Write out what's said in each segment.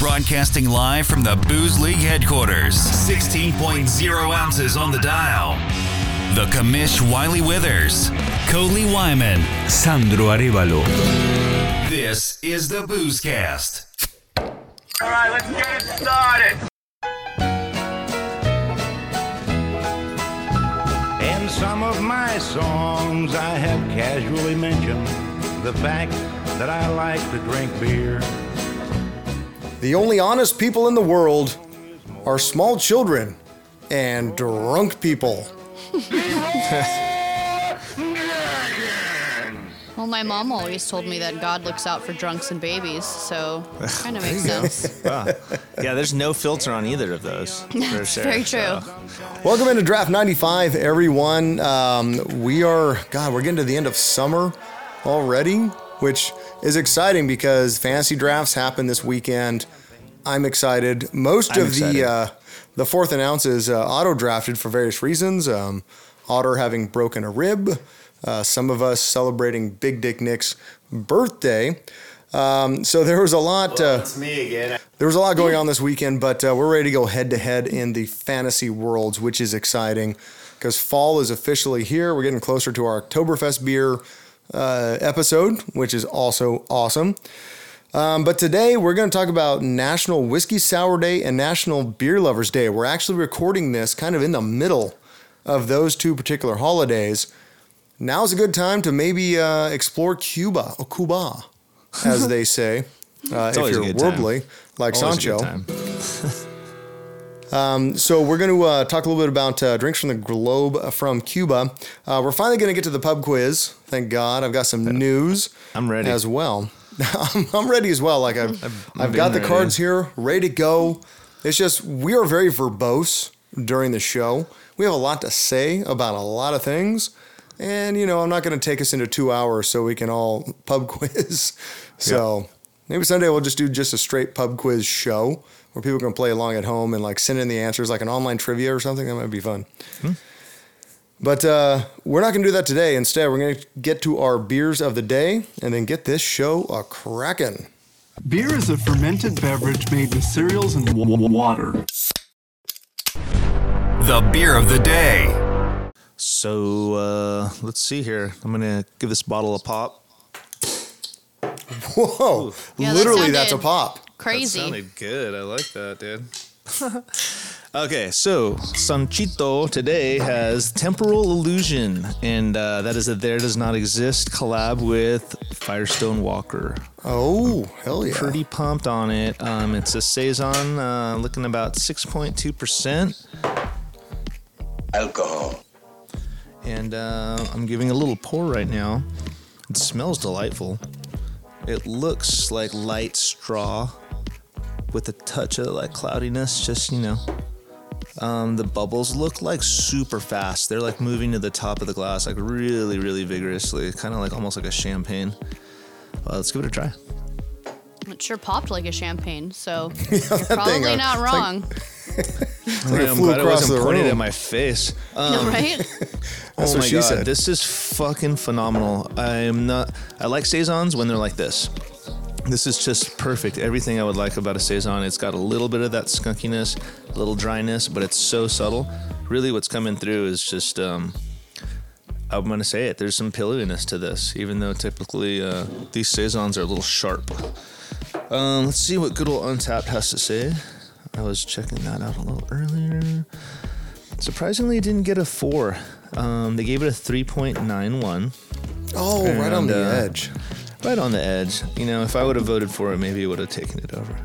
Broadcasting live from the Booze League headquarters. 16.0 ounces on the dial. The commish Wiley Withers, Coley Wyman, Sandro Arevalo. This is the Boozecast. All right, let's get it started. In some of my songs, I have casually mentioned the fact that I like to drink beer. The only honest people in the world are small children and drunk people. Well, my mom always told me that God looks out for drunks and babies, so kind of makes sense. Yeah, there's no filter on either of those. For sure. Very true. so- Welcome into Draught 95, everyone. Um, we are, God, we're getting to the end of summer already, which is exciting because fantasy drafts happen this weekend. I'm excited. Most I'm of excited. the uh, the fourth and outs is uh, auto drafted for various reasons. Um, Otter having broken a rib, uh, some of us celebrating Big Dick Nick's birthday. Um, so there was a lot. Uh, It's me again. there was a lot going on this weekend, but uh, we're ready to go head to head in the fantasy worlds, which is exciting because fall is officially here. We're getting closer to our Oktoberfest beer uh, episode, which is also awesome. Um, but today we're going to talk about National Whiskey Sour Day and National Beer Lovers Day. We're actually recording this kind of in the middle of those two particular holidays. Now's a good time to maybe uh, explore Cuba, or Cuba, as they say, uh, if you're good time. worldly, like Always Sancho. time. So we're going to uh, talk a little bit about uh, drinks from the globe uh, from Cuba. Uh, we're finally going to get to the pub quiz. Thank God. I've got some news. I'm ready. as well. I'm, I'm ready as well. Like I've, I've, I've got the ready. cards here, ready to go. It's just we are very verbose during the show. We have a lot to say about a lot of things, and you know I'm not going to take us into two hours so we can all pub quiz. So maybe someday we'll just do just a straight pub quiz show where people can play along at home and like send in the answers like an online trivia or something. That might be fun. Hmm. But uh, we're not going to do that today. Instead, we're going to get to our beers of the day and then get this show a cracking. Beer is a fermented beverage made with cereals and w- w- water. The beer of the day. So uh, let's see here. I'm gonna give this bottle a pop. Whoa! Yeah, that Literally, that's a pop. Crazy. That sounded good. I like that, dude. okay, so Sanchito today has Temporal Illusion, and uh, that is a There Does Not Exist collab with Firestone Walker. Oh, hell yeah! Pretty pumped on it. Um, it's a Saison, uh, looking about 6.2%. Alcohol. and uh, I'm giving a little pour right now. It smells delightful. It looks like light straw with a touch of like cloudiness, just you know. Um, the bubbles look like super fast. They're like moving to the top of the glass, like really, really vigorously, kind of like almost like a champagne. Uh, let's give it a try. It sure popped like a champagne, so that you're thing, probably uh, not it's like- wrong. like it I'm flew glad I across wasn't the pointing room. at my face. Um, right? That's oh what my she god, said. this is fucking phenomenal. I'm not. I like saisons when they're like this. This is just perfect. Everything I would like about a saison. It's got a little bit of that skunkiness, a little dryness, but it's so subtle. Really, what's coming through is just. Um, I'm gonna say it. There's some pillowiness to this, even though typically uh, these saisons are a little sharp. Um, let's see what good old Untappd has to say. I was checking that out a little earlier. Surprisingly, it didn't get a four. Um, they gave it a 3.91. oh, right on the uh, edge. Right on the edge. You know, if I would have voted for it, maybe it would have taken it over.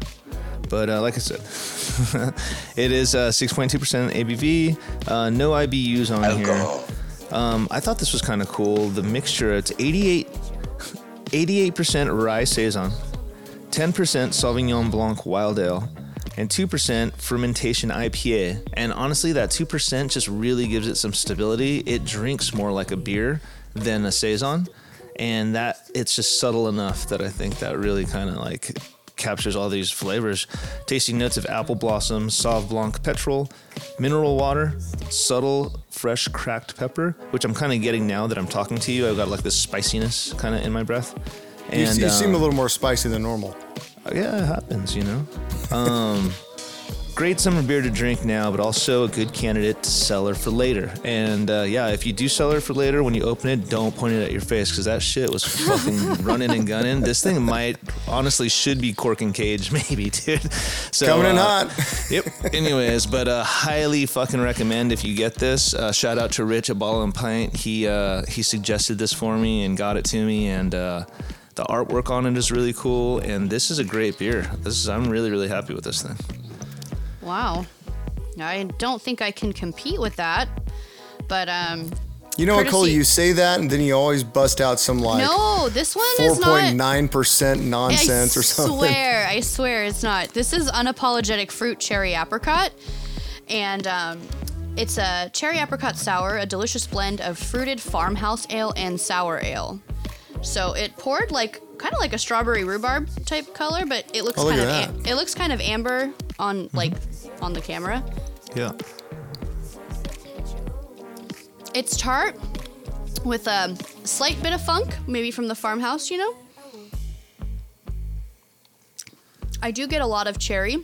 But uh, like I said, it is uh, 6.2% ABV. Uh, no IBUs on Alcohol. here. Um, I thought this was kind of cool. The mixture, it's 88, 88% rye saison, 10% Sauvignon Blanc Wild Ale, and 2% fermentation IPA. And honestly, that 2% just really gives it some stability. It drinks more like a beer than a saison, and that it's just subtle enough that I think that really kind of like captures all these flavors. Tasting notes of apple blossom, Sauv Blanc petrol, mineral water, subtle fresh cracked pepper, which I'm kind of getting now that I'm talking to you. I've got like this spiciness kind of in my breath. You, And you seem um, a little more spicy than normal. Yeah, it happens, you know. Um, great summer beer to drink now, but also a good candidate to cellar for later. And uh, yeah, if you do cellar for later, when you open it, don't point it at your face because that shit was fucking running and gunning. This thing might honestly should be cork and cage, maybe, dude. So Coming in uh, hot. Yep. Anyways, but uh, highly fucking recommend if you get this. Uh, shout out to Rich at Ball and Pint. He uh, he suggested this for me and got it to me, and uh, the artwork on it is really cool. And this is a great beer. This is I'm really really happy with this thing. Wow. I don't think I can compete with that. But um You know what, Cole? You say that, and then you always bust out some like no, this one four is not point nine percent nonsense I or something. I swear, I swear it's not. This is unapologetic fruit cherry apricot, and um, it's a cherry apricot sour, a delicious blend of fruited farmhouse ale and sour ale. So it poured like kind of like a strawberry rhubarb type color, but it looks Oh, kind of am- it looks kind of amber on like on the camera. Yeah. It's tart with a slight bit of funk, maybe from the farmhouse, you know? I do get a lot of cherry.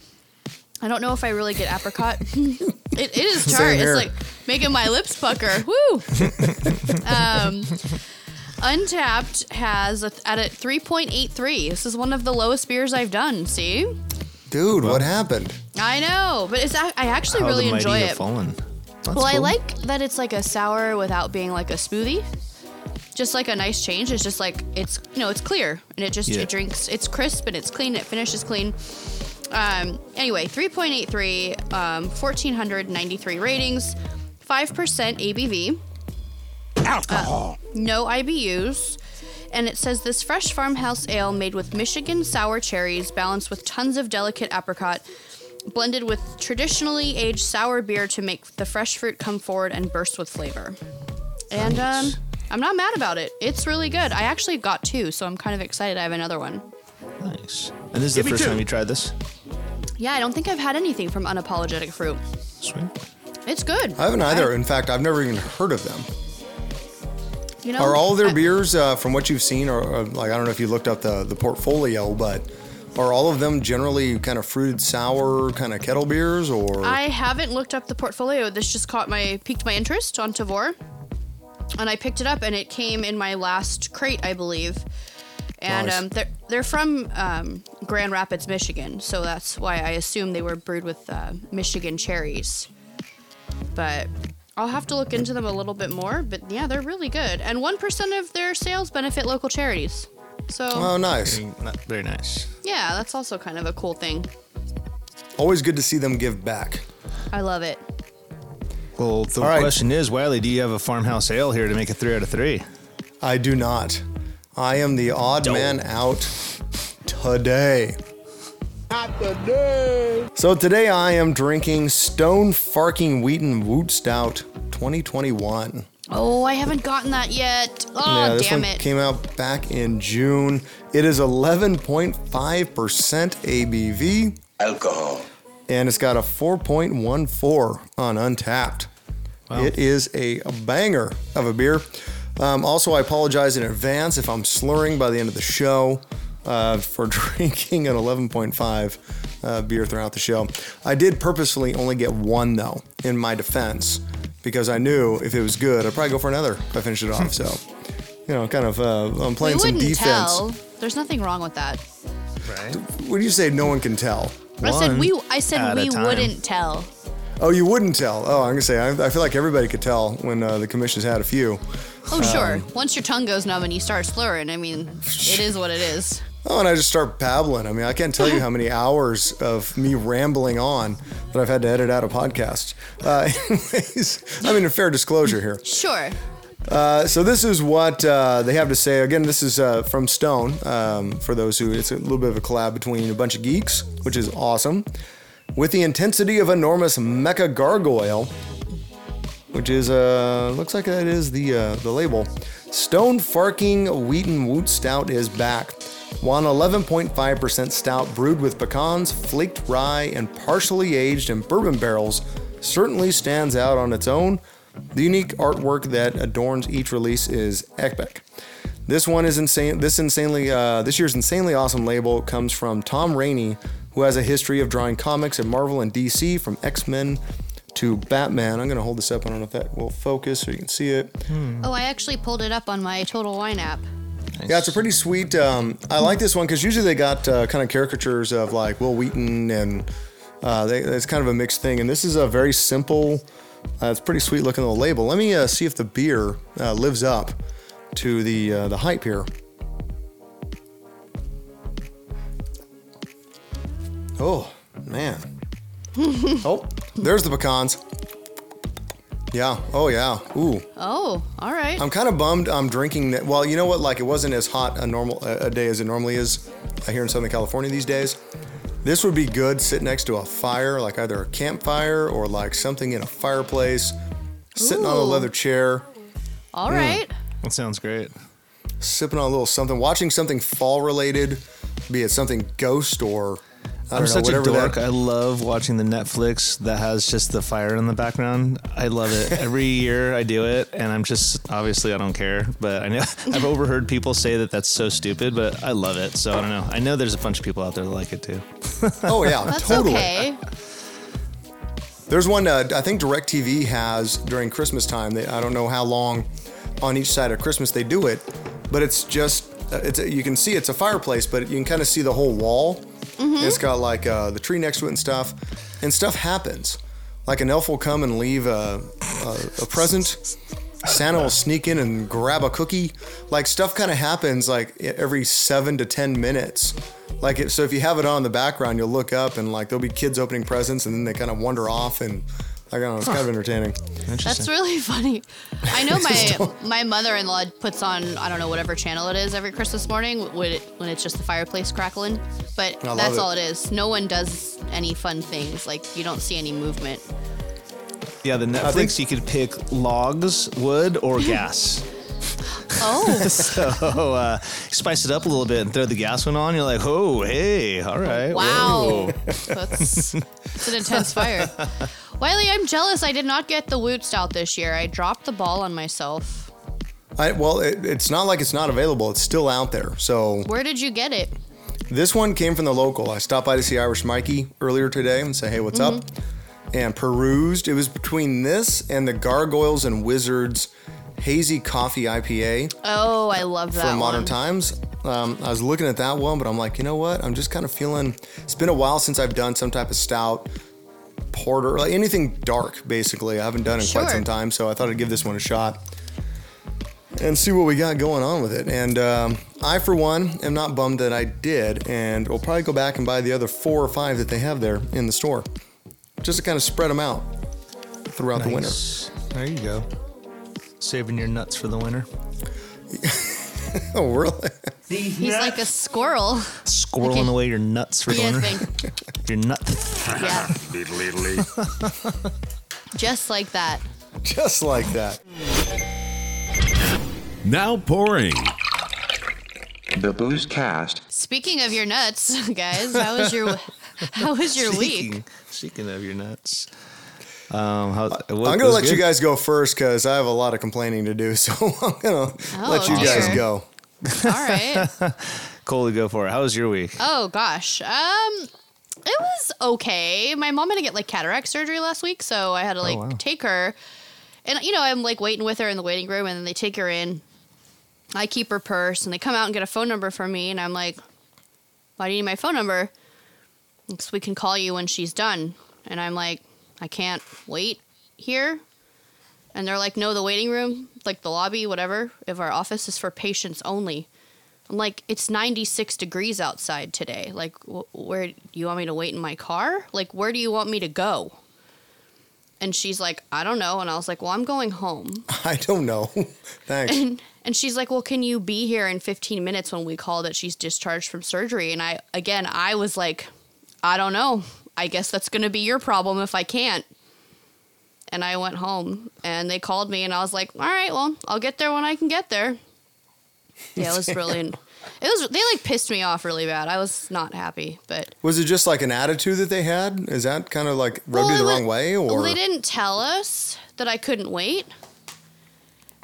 I don't know if I really get apricot. it, it is tart. It's like making my lips pucker. Woo! um, Untappd has a, at a 3.83. This is one of the lowest beers I've done. See? Dude, what happened? I know, but it's I actually How really the mighty enjoy have it. fallen. That's Well, I cool. like that it's like a sour without being like a smoothie. Just like a nice change. It's just like it's you know it's clear and it just Yeah. it drinks. It's crisp and it's clean. It finishes clean. Um, anyway, 3.83, um, 1,493 ratings, 5% ABV. Alcohol. no IBUs. And it says this fresh farmhouse ale made with Michigan sour cherries, balanced with tons of delicate apricot, blended with traditionally aged sour beer to make the fresh fruit come forward and burst with flavor. And um, I'm not mad about it. It's really good. I actually got two, so I'm kind of excited. I have another one. Nice. And this is the first time you tried this. Yeah, I don't think I've had anything from Unapologetic Fruit. Sweet. It's good. I haven't either. In fact, I've never even heard of them. You know, Are all their I- beers, uh, from what you've seen, or, or like I don't know if you looked up the the portfolio, but are all of them generally kind of fruited sour kind of kettle beers, or I haven't looked up the portfolio. This just caught my piqued my interest on Tavour, and I picked it up, and it came in my last crate, I believe. And Nice. um, they're they're from um, Grand Rapids, Michigan, so that's why I assume they were brewed with uh, Michigan cherries. But I'll have to look into them a little bit more. But yeah, they're really good, and one percent of their sales benefit local charities. So oh, nice. Not very nice. yeah, that's also kind of a cool thing. Always good to see them give back. I love it. Well, the All right. question is, Wiley, do you have a farmhouse ale here to make it three out of three? I do not. I am the odd man out today. Not today. So today I am drinking Stone Farking Wheaton W00tstout 2021. Oh, I haven't gotten that yet. Oh, yeah, this damn one it. came out back in June. It is 11.5% ABV. Alcohol. And it's got a 4.14 on Untappd. It is a banger of a beer. Um, also, I apologize in advance if I'm slurring by the end of the show uh, for drinking an 11.5 uh, beer throughout the show. I did purposefully only get one, though, in my defense, because I knew if it was good, I'd probably go for another if I finished it off. So, you know, kind of, uh, I'm we playing some wouldn't defense. tell. There's nothing wrong with that. Right. What do you say? No one can tell. I said we. I said we wouldn't tell. Oh, you wouldn't tell. Oh, I'm gonna say I, I feel like everybody could tell when uh, the commission's had a few. Oh sure. Um, Once your tongue goes numb and you start slurring, I mean, it is what it is. Oh, and I just start babbling. I mean, I can't tell you how many hours of me rambling on that I've had to edit out of podcasts. Uh, anyways, I mean, a fair disclosure here. Sure. Uh, so this is what uh, they have to say. Again, this is uh, from Stone. Um, for those who, it's a little bit of a collab between a bunch of geeks, which is awesome. With the intensity of enormous mecha gargoyle, which is uh, looks like that is the uh, the label. Stone Farking Wheaton W00tstout is back. One 11.5% stout brewed with pecans, flaked rye, and partially aged in bourbon barrels certainly stands out on its own. The unique artwork that adorns each release is epic. This one is insane. This insanely, uh, this year's insanely awesome label comes from Tom Raney, who has a history of drawing comics at Marvel and DC, from X Men to Batman. I'm gonna hold this up. I don't know if that will focus so you can see it. Oh, I actually pulled it up on my Total Wine app. Yeah, it's a pretty sweet. Um, I like this one because usually they got uh, kind of caricatures of like Wil Wheaton and uh, they, it's kind of a mixed thing. And this is a very simple. Uh, it's pretty sweet looking little label. Let me uh, see if the beer uh, lives up to the uh, the hype here. Oh man. oh, there's the pecans. Yeah. Oh yeah. Ooh. Oh, all right. I'm kind of bummed. I'm drinking. that- Well, you know what? Like it wasn't as hot a normal a a day as it normally is uh, here in Southern California these days. This would be good sitting next to a fire, like either a campfire or like something in a fireplace, sitting on a leather chair, all right. That sounds great. sipping on a little something, watching something fall related, be it something ghost or I I'm don't know such a whatever dork. that. I love watching the Netflix that has just the fire in the background. I love it. Every year I do it, and I'm just obviously I don't care, but I know I've overheard people say that that's so stupid, but I love it. So I don't know. I know there's a bunch of people out there that like it too. Oh yeah, That's totally. okay. There's one uh, I think DirecTV has during Christmas time. They, I don't know how long on each side of Christmas they do it, but it's just uh, it's a, you can see it's a fireplace, but you can kind of see the whole wall. It's got like uh, the tree next to it and stuff, and stuff happens. Like an elf will come and leave a, a, a present. Santa will sneak in and grab a cookie. Like stuff kind of happens like every seven to ten minutes. Like it, so, if you have it on in the background, you'll look up and like there'll be kids opening presents, and then they kind of wander off, and I don't know, it's kind of entertaining. That's really funny. I know my my mother-in-law puts on I don't know whatever channel it is every Christmas morning when it, when it's just the fireplace crackling, but I love that's it. all it is. No one does any fun things. Like you don't see any movement. Yeah, the Netflix think- you could pick logs, wood, or gas. Oh, so uh, spice it up a little bit and throw the gas one on. You're like, oh, hey, all right. wow, whoa." that's, that's an intense fire. Wiley, I'm jealous. I did not get the W00tstout this year. I dropped the ball on myself. I, well, it, it's not like it's not available; it's still out there. So Where did you get it? This one came from the local. I stopped by to see Irish Mikey earlier today and say, hey, what's up? And perused. It was between this and the Gargoyles and Wizards Hazy Coffee IPA Oh, I love that from Modern one. Times. Um, I was looking at that one, but I'm like, you know what? I'm just kind of feeling. It's been a while since I've done some type of stout, porter, like anything dark. Basically, I haven't done in quite some time, so I thought I'd give this one a shot and see what we got going on with it. And um, I, for one, am not bummed that I did, and will probably go back and buy the other four or five that they have there in the store, just to kind of spread them out throughout the winter. There you go. Saving your nuts for the winter. Oh, really? He's like a squirrel. Squirreling Okay. away your nuts for the Yeah, winter. Your nut. Yeah, Diddly diddly. just like that. just like that. Now pouring. The Booze Cast. Speaking of your nuts, guys, how was your how was your week? Speaking, speaking of your nuts. Um, how, I'm gonna let you guys go first because I have a lot of complaining to do. So I'm gonna let you guys go. All right. Cole, go for it. How was your week? Oh gosh. Um it was okay. My mom had to get like cataract surgery last week, so I had to like wow. take her. And you know, I'm like waiting with her in the waiting room and then they take her in. I keep her purse and they come out and get a phone number from me and I'm like, Why do you need my phone number? Because we can call you when she's done. And I'm like, I can't wait here. And they're like, no, the waiting room, like the lobby, whatever, of our office is for patients only. I'm like, it's 96 degrees outside today. Like, wh- where do you want me to wait in my car? Like, where do you want me to go? And she's like, I don't know. And I was like, well, I'm going home. I don't know. Thanks. And, and she's like, well, can you be here in 15 minutes when we call that she's discharged from surgery? And I, again, I was like, I don't know. I guess that's going to be your problem if I can't. And I went home and they called me and I was like, all right, well, I'll get there when I can get there. Yeah, it was really, it was, they like pissed me off really bad. I was not happy, but. Was it just like an attitude that they had? Is that kind of like rubbed you it the was- wrong way, or Well, they didn't tell us that I couldn't wait.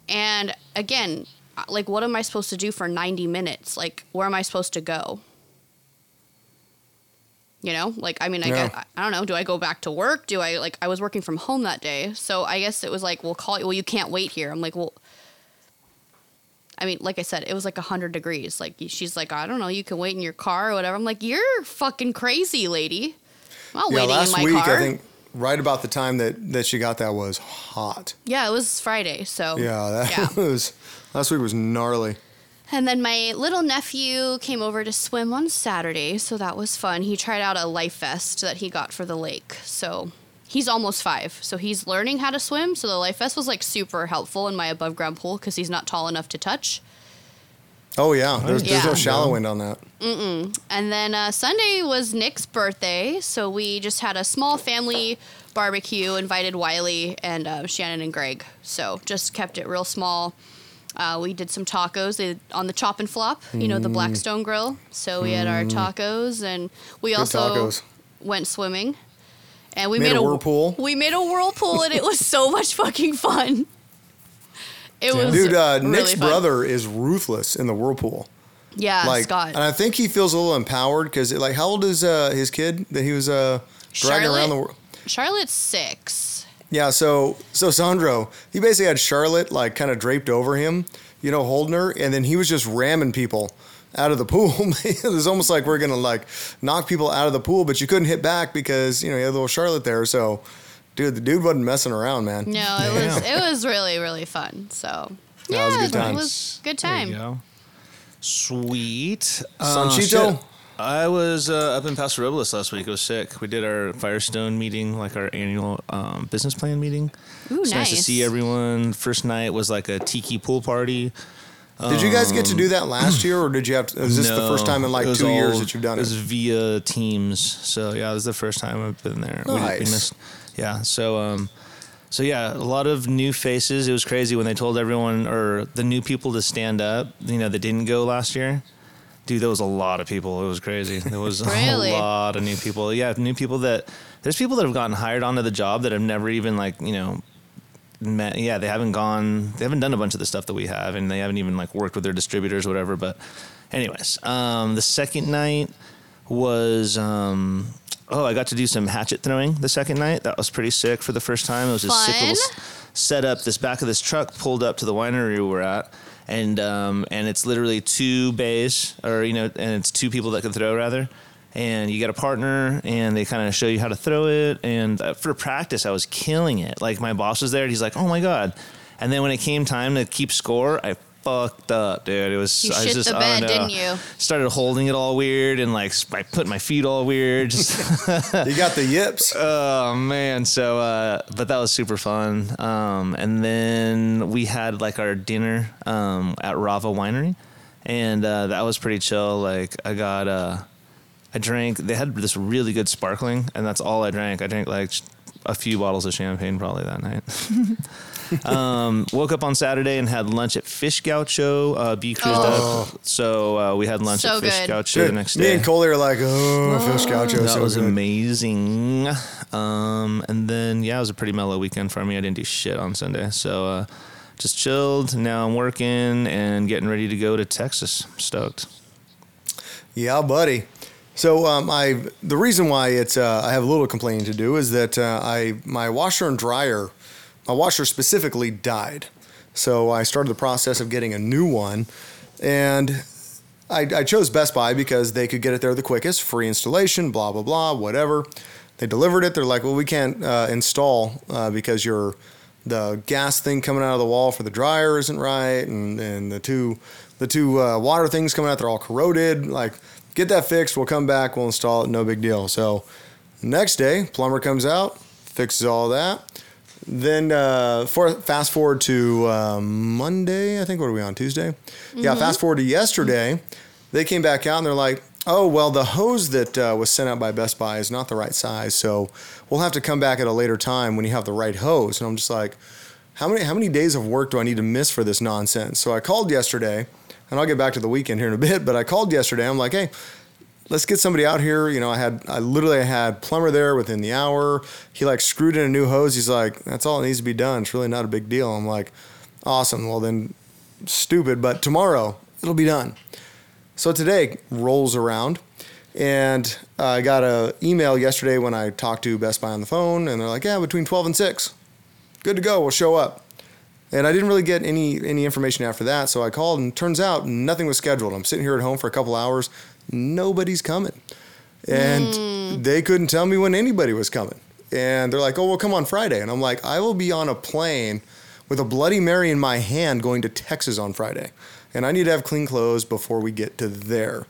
And again, like what am I supposed to do for 90 minutes? Like where am I supposed to go? You know, like I mean, I Yeah. guess, I don't know. Do I go back to work? Do I like I was working from home that day, so I guess it was like, we'll call you. Well, you can't wait here. I'm like, well, I mean, like I said, it was like hundred degrees. Like she's like, I don't know, you can wait in your car or whatever. I'm like, you're fucking crazy, lady. I'm not Yeah, waiting last in my week car. I think right about the time that that she got that was hot. yeah, it was Friday, so Yeah, that yeah. was last week was gnarly. And then my little nephew came over to swim on Saturday, so that was fun. He tried out a life vest that he got for the lake. So he's almost five, so he's learning how to swim. So the life vest was like super helpful in my above ground pool because he's not tall enough to touch. Oh yeah, there's, there's no shallow wind on that. And then uh, Sunday was Nick's birthday, so we just had a small family barbecue. Invited Wiley and uh, Shannon and Greg. So just kept it real small. Uh, we did some tacos on the chop and flop, you know, the Blackstone Grill. So we had our tacos, and we also tacos. went swimming. And we Made made, a whirlpool? We made a whirlpool, and it was so much fucking fun. It was Dude, uh, really Nick's fun. brother is ruthless in the whirlpool. Yeah, like, Scott. and I think he feels a little empowered because, like, how old is uh, his kid that he was uh, dragging around the world? Charlotte's six. Yeah, so so Sandro, he basically had Charlotte like kind of draped over him, you know, holding her, and then he was just ramming people out of the pool. it was almost like we're gonna like knock people out of the pool, but you couldn't hit back because you know you had little Charlotte there. So, dude, the dude wasn't messing around, man. No, it was it was really really fun. So That yeah, was a good time. it was a good There time. you go. Sweet. Uh, Sanchito? shit. I was uh, up in Paso Robles last week. It was sick. We did our Firestone meeting, like our annual um, business plan meeting. Ooh, it's nice to see everyone. First night was like a tiki pool party. Did you guys get to do that last year, or did you have? To, is this the first time in like it was two years that you've done It It was via Teams. So yeah, it was the first time I've been there. We- we Nice. missed- yeah. So um, so yeah, a lot of new faces. It was crazy when they told everyone or the new people to stand up. You know, that didn't go last year. Dude, there was a lot of people. It was crazy. There was Really? a lot of new people. Yeah, new people that there's people that have gotten hired onto the job that have never even like you know met. Yeah, they haven't gone. They haven't done a bunch of the stuff that we have, and they haven't even like worked with their distributors or whatever. But, anyways, um, the second night was. Um, Oh, I got to do some hatchet throwing the second night. That was pretty sick for the first time. It was a sick little setup. This back of this truck pulled up to the winery we were at, and um, and it's literally two bays, or you know, and it's two people that can throw rather. And you get a partner, and they kind of show you how to throw it. And uh, for practice, I was killing it. Like my boss was there, and he's like, "Oh my god!" And then when it came time to keep score, I fucked up, dude. It was You I was shit just the I bed, don't know. didn't you? Started holding it all weird, and like I put my feet all weird. Just You got the yips. Oh man, so uh, but that was super fun. Um, and then we had like our dinner um, at Rava Winery, and uh, that was pretty chill. Like I got uh, I drank. They had this really good sparkling, and that's all I drank. I drank like a few bottles of champagne probably that night. um, woke up on Saturday and had lunch at Fish Gaucho. Uh, B cruised up, so uh, we had lunch So at Fish good. Gaucho the Dude, next me and Coley are like, oh, fish gaucho. That so was good. amazing. Um, and then yeah, it was a pretty mellow weekend for me. I didn't do shit on Sunday, so uh, just chilled. Now I'm working and getting ready to go to Texas. Stoked. Yeah, buddy. So um, I the reason why it's uh, I have a little complaining to do is that uh, I my washer and dryer, my washer specifically died. So I started the process of getting a new one, and I, I chose Best Buy because they could get it there the quickest, free installation, blah blah blah, whatever. They delivered it. They're like, well, we can't uh, install uh, because your the gas thing coming out of the wall for the dryer isn't right, and, and the two the two uh, water things coming out they're all corroded. Like, get that fixed. We'll come back. We'll install it. No big deal. So next day, plumber comes out, fixes all that. Then uh, for fast forward to um, Monday, I think. What are we on Tuesday? Yeah, fast forward to yesterday. They came back out and they're like, "Oh well, the hose that uh, was sent out by Best Buy is not the right size, so we'll have to come back at a later time when you have the right hose." And I'm just like, "How many how many days of work do I need to miss for this nonsense?" So I called yesterday, and I'll get back to the weekend here in a bit. But I called yesterday. I'm like, "Hey." Let's get somebody out here. You know, I had I literally had plumber there within the hour. He like screwed in a new hose. He's like, that's all that needs to be done. It's really not a big deal. I'm like, awesome. Well then, stupid, but tomorrow it'll be done. So today rolls around, and I got a email yesterday when I talked to Best Buy on the phone, and they're like, "Yeah, between 12 and 6, good to go. We'll show up." And I didn't really get any any information after that, so I called, and turns out nothing was scheduled. I'm sitting here at home for a couple hours, nobody's coming, and they couldn't tell me when anybody was coming. And they're like, "Oh, well, come on Friday," and I'm like, "I will be on a plane with a Bloody Mary in my hand going to Texas on Friday, and I need to have clean clothes before we get to there."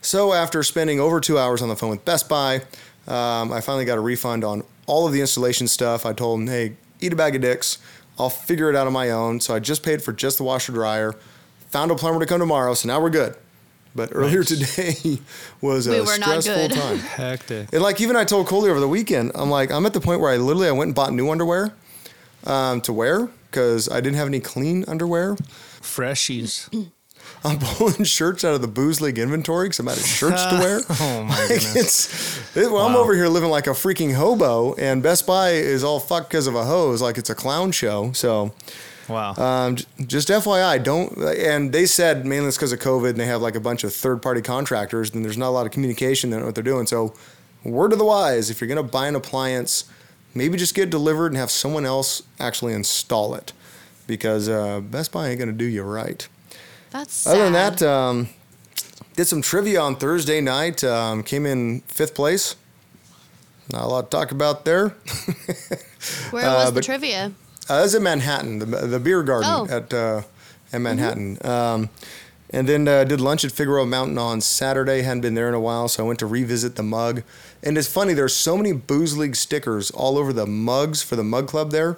So after spending over two hours on the phone with Best Buy, um, I finally got a refund on all of the installation stuff. I told them, "Hey, eat a bag of dicks." I'll figure it out on my own. So I just paid for just the washer dryer. Found a plumber to come tomorrow, so now we're good. But earlier today was We a were not stressful good. time. Hectic. And like even I told Coley over the weekend, I'm like I'm at the point where I literally I went and bought new underwear um, to wear because I didn't have any clean underwear. Freshies. I'm pulling shirts out of the booze league inventory because I'm out of shirts to wear. Oh my Like, goodness. it's it, well, I'm over here living like a freaking hobo, and Best Buy is all fucked because of a hose, like it's a clown show. So Wow. um, just FYI, don't. And they said mainly it's because of COVID, and they have like a bunch of third-party contractors, and there's not a lot of communication. They don't know what they're doing. So, word of the wise: if you're gonna buy an appliance, maybe just get it delivered and have someone else actually install it, because uh, Best Buy ain't gonna do you right. That's sad. Other than that, um, did some trivia on Thursday night. Um, came in fifth place. Not a lot to talk about there. Where was the uh, trivia? Uh, that's in Manhattan, the, the beer garden Oh. at uh, at Manhattan. Um, and then uh, did lunch at Figueroa Mountain on Saturday. Hadn't been there in a while, so I went to revisit the mug. And it's funny, there's so many Booze League stickers all over the mugs for the mug club there.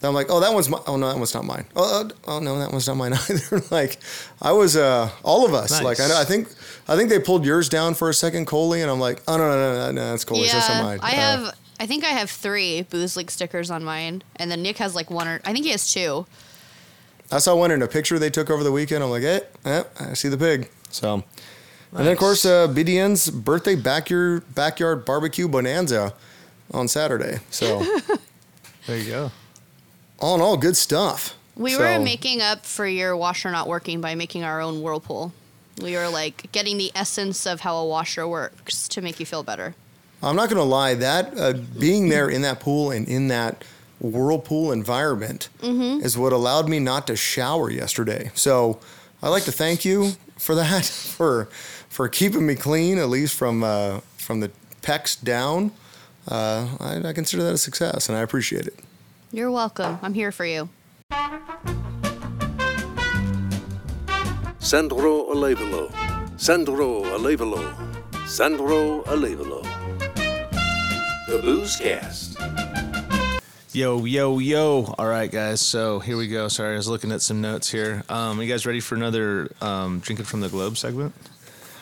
that I'm like, oh, that one's my. Oh no, that one's not mine. Oh, uh, oh no, that one's not mine either. like, I was uh, all of us. Like, I, know, I think I think they pulled yours down for a second, Coley, and I'm like, oh no, no, no, no, no that's Coley's. That's not yeah, mine. I Uh, have. I think I have three Booze League stickers on mine, and then Nick has like one or I think he has two. I saw one in a picture they took over the weekend. I'm like, eh, eh I see the pig. So, and then of course, uh, BDN's birthday backyard backyard barbecue bonanza on Saturday. So, there you go. all in all, good stuff. We So, were making up for your washer not working by making our own whirlpool. We were like getting the essence of how a washer works to make you feel better. I'm not gonna lie. That uh, being there in that pool and in that whirlpool environment Mm-hmm. is what allowed me not to shower yesterday. So, I'd like to thank you for that for for keeping me clean at least from uh, from the pecs down. Uh, I, I consider that a success, and I appreciate it. You're welcome. I'm here for you. Sandro Alevalo. Sandro Alevalo. Sandro Alevalo. The Boozecast. Yo, yo, yo. All right, guys. So here we go. Sorry, I was looking at some notes here. Um, you guys ready for another um, drinking from the globe segment?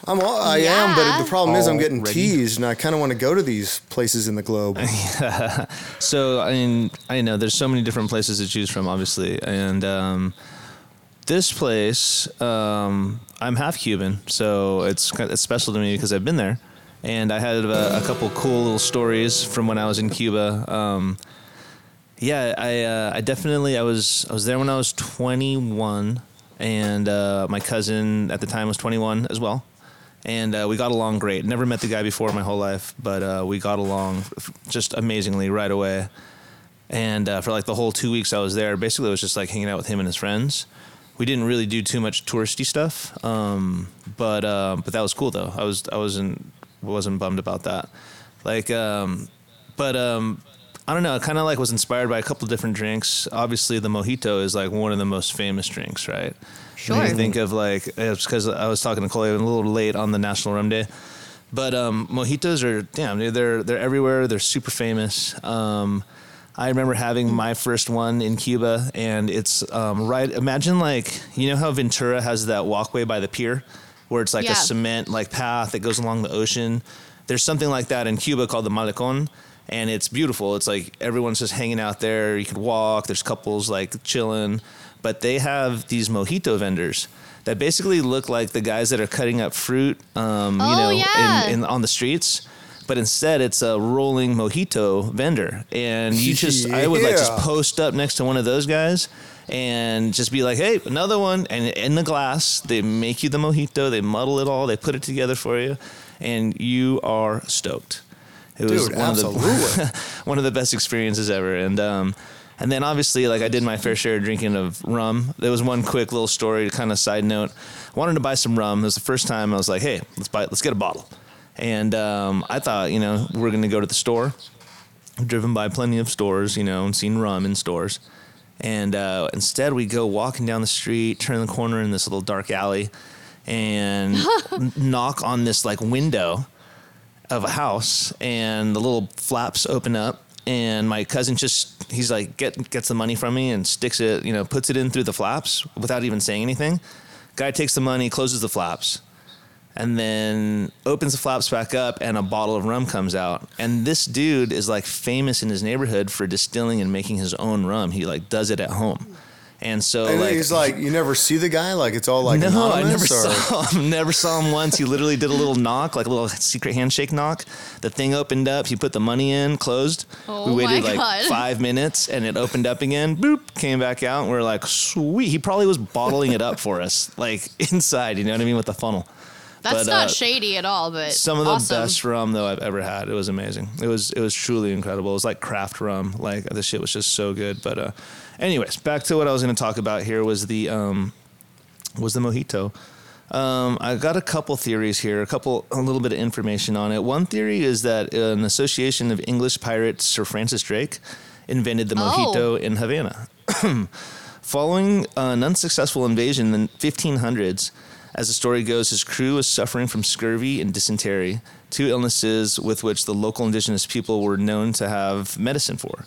I'm all, I am, but the problem is I'm getting Already? teased, and I kind of want to go to these places in the globe. So I mean, I know there's so many different places to choose from, obviously, and um, this place, um, I'm half Cuban, so it's kind it's special to me because I've been there, and I had a, a couple cool little stories from when I was in Cuba. Um, yeah, I uh, I definitely I was I was there when I was 21, and uh, my cousin at the time was 21 as well, and uh, we got along great. Never met the guy before my whole life, but uh, we got along just amazingly right away. And uh, for like the whole two weeks I was there, basically it was just like hanging out with him and his friends. We didn't really do too much touristy stuff, um, but uh, but that was cool though. I was I wasn't wasn't bummed about that. Like, um, but um, I don't know. I kind of like was inspired by a couple different drinks. Obviously, the mojito is like one of the most famous drinks, right? Sure. When you think of like it's because I was talking to Chloe a little late on the National Rum Day, but um, mojitos are damn. They're they're everywhere. They're super famous. Um, I remember having my first one in Cuba, and it's um, right. Imagine like you know how Ventura has that walkway by the pier, where it's like Yeah. a cement like path that goes along the ocean. There's something like that in Cuba called the Malecon, and it's beautiful. It's like everyone's just hanging out there. You could walk. There's couples like chilling, but they have these mojito vendors that basically look like the guys that are cutting up fruit. Um, you Oh, know, yeah. in, in on the streets. but instead it's a rolling mojito vendor, and you just I would like just post up next to one of those guys. And just be like, hey, another one. And in the glass, they make you the mojito, they muddle it all, they put it together for you, and you are stoked. It was Dude, one of the one of the best experiences ever. And um, and then obviously, like I did my fair share of drinking of rum. There was one quick little story, kind of side note. I wanted to buy some rum. It was the first time I was like, hey, let's buy, let's get a bottle. And um, I thought, you know, we're gonna go to the store. I've driven by plenty of stores, you know, and seen rum in stores. And uh, instead, we go walking down the street, turn the corner in this little dark alley, and n- knock on this like window of a house and the little flaps open up and my cousin just he's like get gets the money from me and sticks it you know puts it in through the flaps without even saying anything. Guy takes the money closes the flaps and then opens the flaps back up and a bottle of rum comes out and this dude is like famous in his neighborhood for distilling and making his own rum he like does it at home and so And like he's like, you never see the guy? Like, it's all like no, I never or- saw him. Never saw him once. He literally did a little knock, like a little secret handshake knock. The thing opened up. He put the money in, closed. Oh we waited my like God. five minutes, and it opened up again. Boop, came back out. And we are like, sweet. He probably was bottling it up for us, like inside. You know what I mean with the funnel. That's But, not uh, shady at all, but Some of the awesome. best rum though I've ever had. It was amazing. It was it was truly incredible. It was like craft rum. Like the shit was just so good. But uh, anyways, back to what I was going to talk about here was the um, was the mojito. Um, I got a couple theories here, a couple, a little bit of information on it. One theory is that an association of English pirate Sir Francis Drake invented the Oh. mojito in Havana. Following an unsuccessful invasion in the 1500s, as the story goes, his crew was suffering from scurvy and dysentery, two illnesses with which the local indigenous people were known to have medicine for.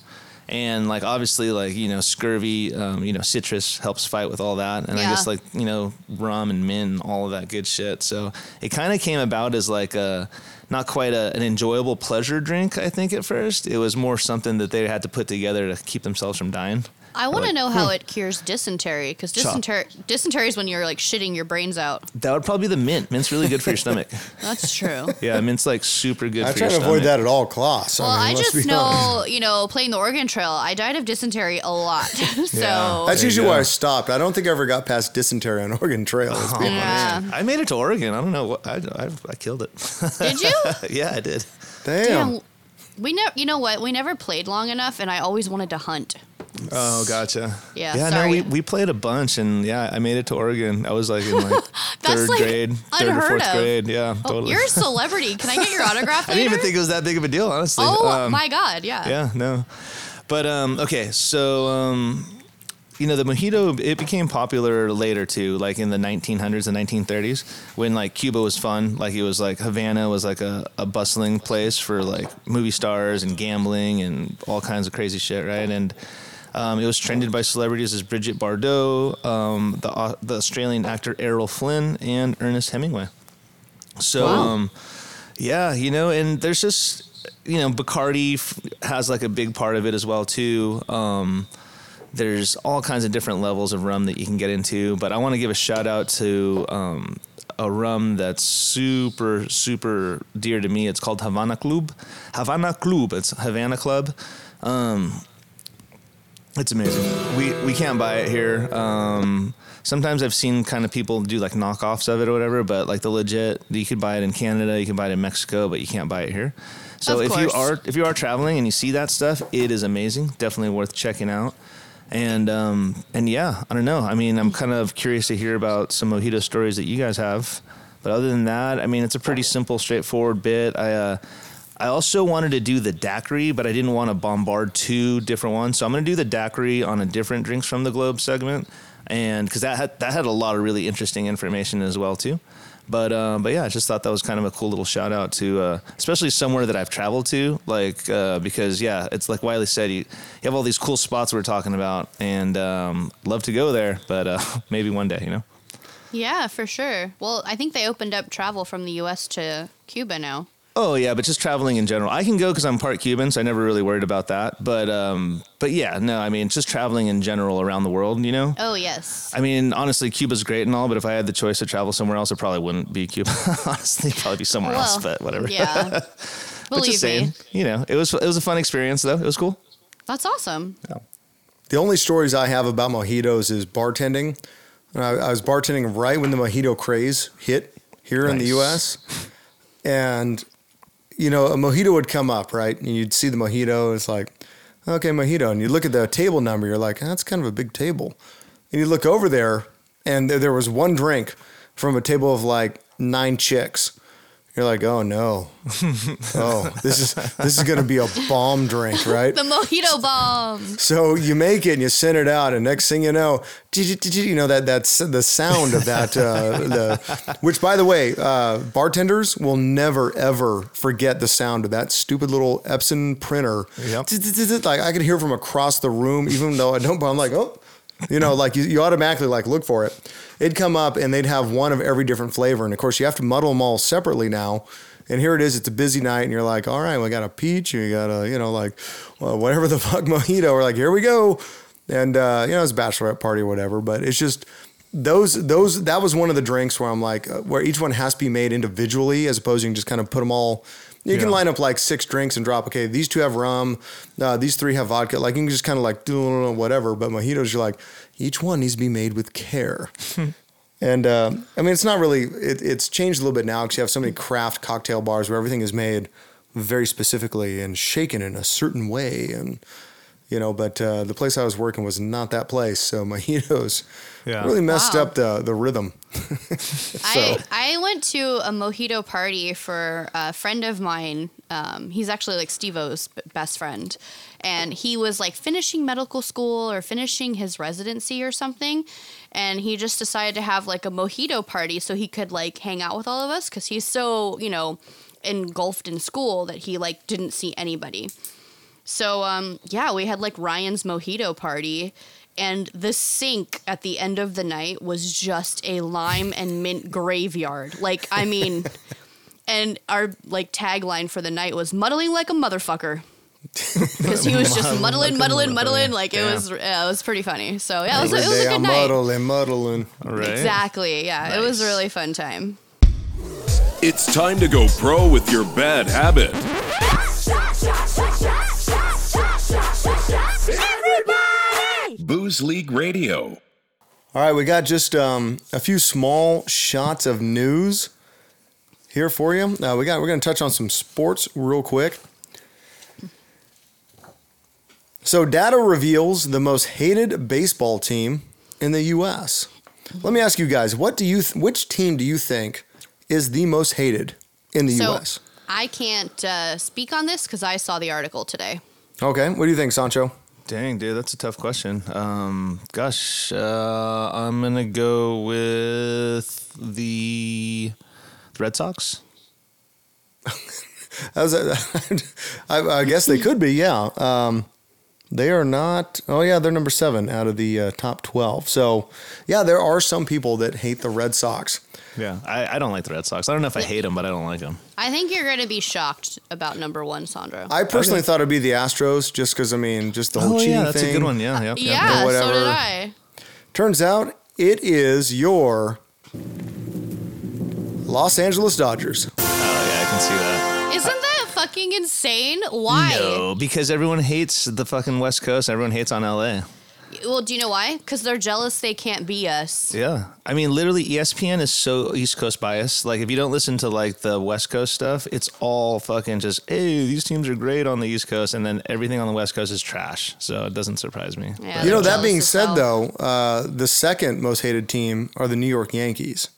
And like obviously, like you know, scurvy, um, you know, citrus helps fight with all that, and I guess like you know, rum and mint, all of that good shit. So it kind of came about as like a not quite a, an enjoyable pleasure drink. I think at first it was more something that they had to put together to keep themselves from dying. I want to like, know hmm. how it cures dysentery because Chop. dysentery dysentery is when you're like shitting your brains out. That would probably be the mint. Mint's really good for your stomach. That's true. Yeah, mint's like super good I for try your to avoid that at all costs. Well, I, I mean, let's just be honest. know, you know, playing the Oregon Trail, I died of dysentery a lot. so Yeah. That's There usually go. why I stopped. I don't think I ever got past dysentery on Oregon Trail. Let's oh, be honest. I made it to Oregon. I don't know what I, I, I killed it. Did you? yeah, I did. Damn. Damn. We never, you know what? We never played long enough, and I always wanted to hunt. Oh, gotcha. Yeah, Yeah, sorry. no, we, we played a bunch, and yeah, I made it to Oregon. I was like in like third like, grade, third or fourth of. grade. Yeah, Oh, totally. you're a celebrity. Can I get your autograph I didn't even think it was that big of a deal, honestly. Oh Um, my god! Yeah. Yeah, no. But um, okay, so um, you know the mojito it became popular later too, like in the 1900s and 1930s when like Cuba was fun, like it was like Havana was like a, a bustling place for like movie stars and gambling and all kinds of crazy shit, right? And um, it was trended by celebrities as Brigitte Bardot, um, the uh, the Australian actor Errol Flynn, and Ernest Hemingway. So, Wow. um, yeah, you know, and there's just you know Bacardi f- has like a big part of it as well too. There's all kinds of different levels of rum that you can get into, but I want to give a shout out to um, a rum that's super super dear to me. It's called Havana Club. Havana Club. It's Havana Club. Um, it's amazing. We we can't buy it here. Um, sometimes I've seen kind of people do like knockoffs of it or whatever, but like the legit, you could buy it in Canada, you can buy it in Mexico, but you can't buy it here. So if you are if you are traveling and you see that stuff, it is amazing. Definitely worth checking out. And um, and yeah, I don't know. I mean, I'm kind of curious to hear about some mojito stories that you guys have. But other than that, I mean, it's a pretty simple, straightforward bit. I uh, I also wanted to do the daiquiri, but I didn't want to bombard two different ones. So I'm going to do the daiquiri on a different drinks from the globe segment, and because that had that had a lot of really interesting information as well too. But um, but yeah, I just thought that was kind of a cool little shout out to, uh, especially somewhere that I've traveled to, like uh, because yeah, it's like Wiley said, you, you have all these cool spots we're talking about, and um, love to go there, but uh, maybe one day, you know. Yeah, for sure. Well, I think they opened up travel from the U.S. to Cuba now. Oh yeah, but just traveling in general. I can go because I'm part Cuban, so I never really worried about that. But um, but yeah, no, I mean just traveling in general around the world, you know. Oh yes. I mean, honestly, Cuba's great and all, but if I had the choice to travel somewhere else, it probably wouldn't be Cuba. honestly, it'd probably be somewhere else. But whatever. Yeah. But Believe just saying, me. you know, it was it was a fun experience though. It was cool. That's awesome. The only stories I have about mojitos is bartending. I, I was bartending right when the mojito craze hit here in the U.S. And you know, a mojito would come up, right? And you'd see the mojito. It's like, okay, mojito. And you look at the table number. You're like, that's kind of a big table. And you look over there, and there, there was one drink from a table of like nine chicks. You're like, oh no, oh this is this is gonna be a bomb drink, right? The mojito bomb. So you make it and you send it out, and next thing you know, you know that that's the sound of that. Uh, the which, by the way, uh, bartenders will never ever forget the sound of that stupid little Epson printer. Yep. Like I could hear from across the room, even though I don't. But I'm like, oh, you know, like you, you automatically like look for it. It'd come up and they'd have one of every different flavor, and of course you have to muddle them all separately now. And here it is. It's a busy night, and you're like, all right, we got a peach, and you got a, you know, like, well, whatever the fuck mojito. We're like, here we go, and uh, you know, it's a bachelorette party or whatever. But it's just those those that was one of the drinks where I'm like, uh, where each one has to be made individually, as opposed to just kind of put them all. You can line up like six drinks and drop. Okay, these two have rum, uh, these three have vodka. Like you can just kind of like do whatever. But mojitos, you're like, each one needs to be made with care. And uh, I mean, it's not really. It, it's changed a little bit now because you have so many craft cocktail bars where everything is made very specifically and shaken in a certain way, and you know. But uh, the place I was working was not that place, so mojitos Yeah. really messed Wow. up the the rhythm. I, I went to a mojito party for a friend of mine. Um, he's actually like Steve O's best friend. And he was like finishing medical school or finishing his residency or something. And he just decided to have like a mojito party so he could like hang out with all of us because he's so, you know, engulfed in school that he like didn't see anybody. So um yeah, we had like Ryan's mojito party and the sink at the end of the night was just a lime and mint graveyard. Like I mean and our like tagline for the night was muddling like a motherfucker. Because he was just muddling, muddling, muddling. Like it was, yeah, it was pretty funny. So yeah, it was, Every it was a day good I'm night. muddling, muddling. Right. Exactly. Yeah, it was a really fun time. It's time to go pro with your bad habit. Everybody! Booze League Radio. All right, we got just um, a few small shots of news here for you. Uh, we got we're going to touch on some sports real quick. So, data reveals the most hated baseball team in the U.S. Let me ask you guys: What do you? Th- which team do you think is the most hated in the So U.S.? I can't uh, speak on this because I saw the article today. Okay, what do you think, Sancho? Dang, dude, that's a tough question. Um, gosh, uh, I'm gonna go with the Red Sox. That was a- I, I guess they could be, yeah. Um, they are not. Oh, yeah, they're number seven out of the uh, top twelve. So, yeah, there are some people that hate the Red Sox. Yeah, I, I don't like the Red Sox. I don't know if I hate them, but I don't like them. I think you're going to be shocked about number one, Sandro. I personally Okay. thought it'd be the Astros, just because I mean, just the whole Oh cheating yeah, that's thing. a good one. Yeah, yeah, yeah. yeah, so did I. Turns out it is your Los Angeles Dodgers. Oh yeah, I can see that. Isn't that fucking insane? Why? No, because everyone hates the fucking West Coast. Everyone hates on LA. Well, do you know why? Because they're jealous they can't be us. Yeah, I mean, literally, ESPN is so East Coast biased. Like, if you don't listen to like the West Coast stuff, it's all fucking just, hey, these teams are great on the East Coast, and then everything on the West Coast is trash. So it doesn't surprise me. Yeah, You know, that being said, though, uh, the second most hated team are the New York Yankees.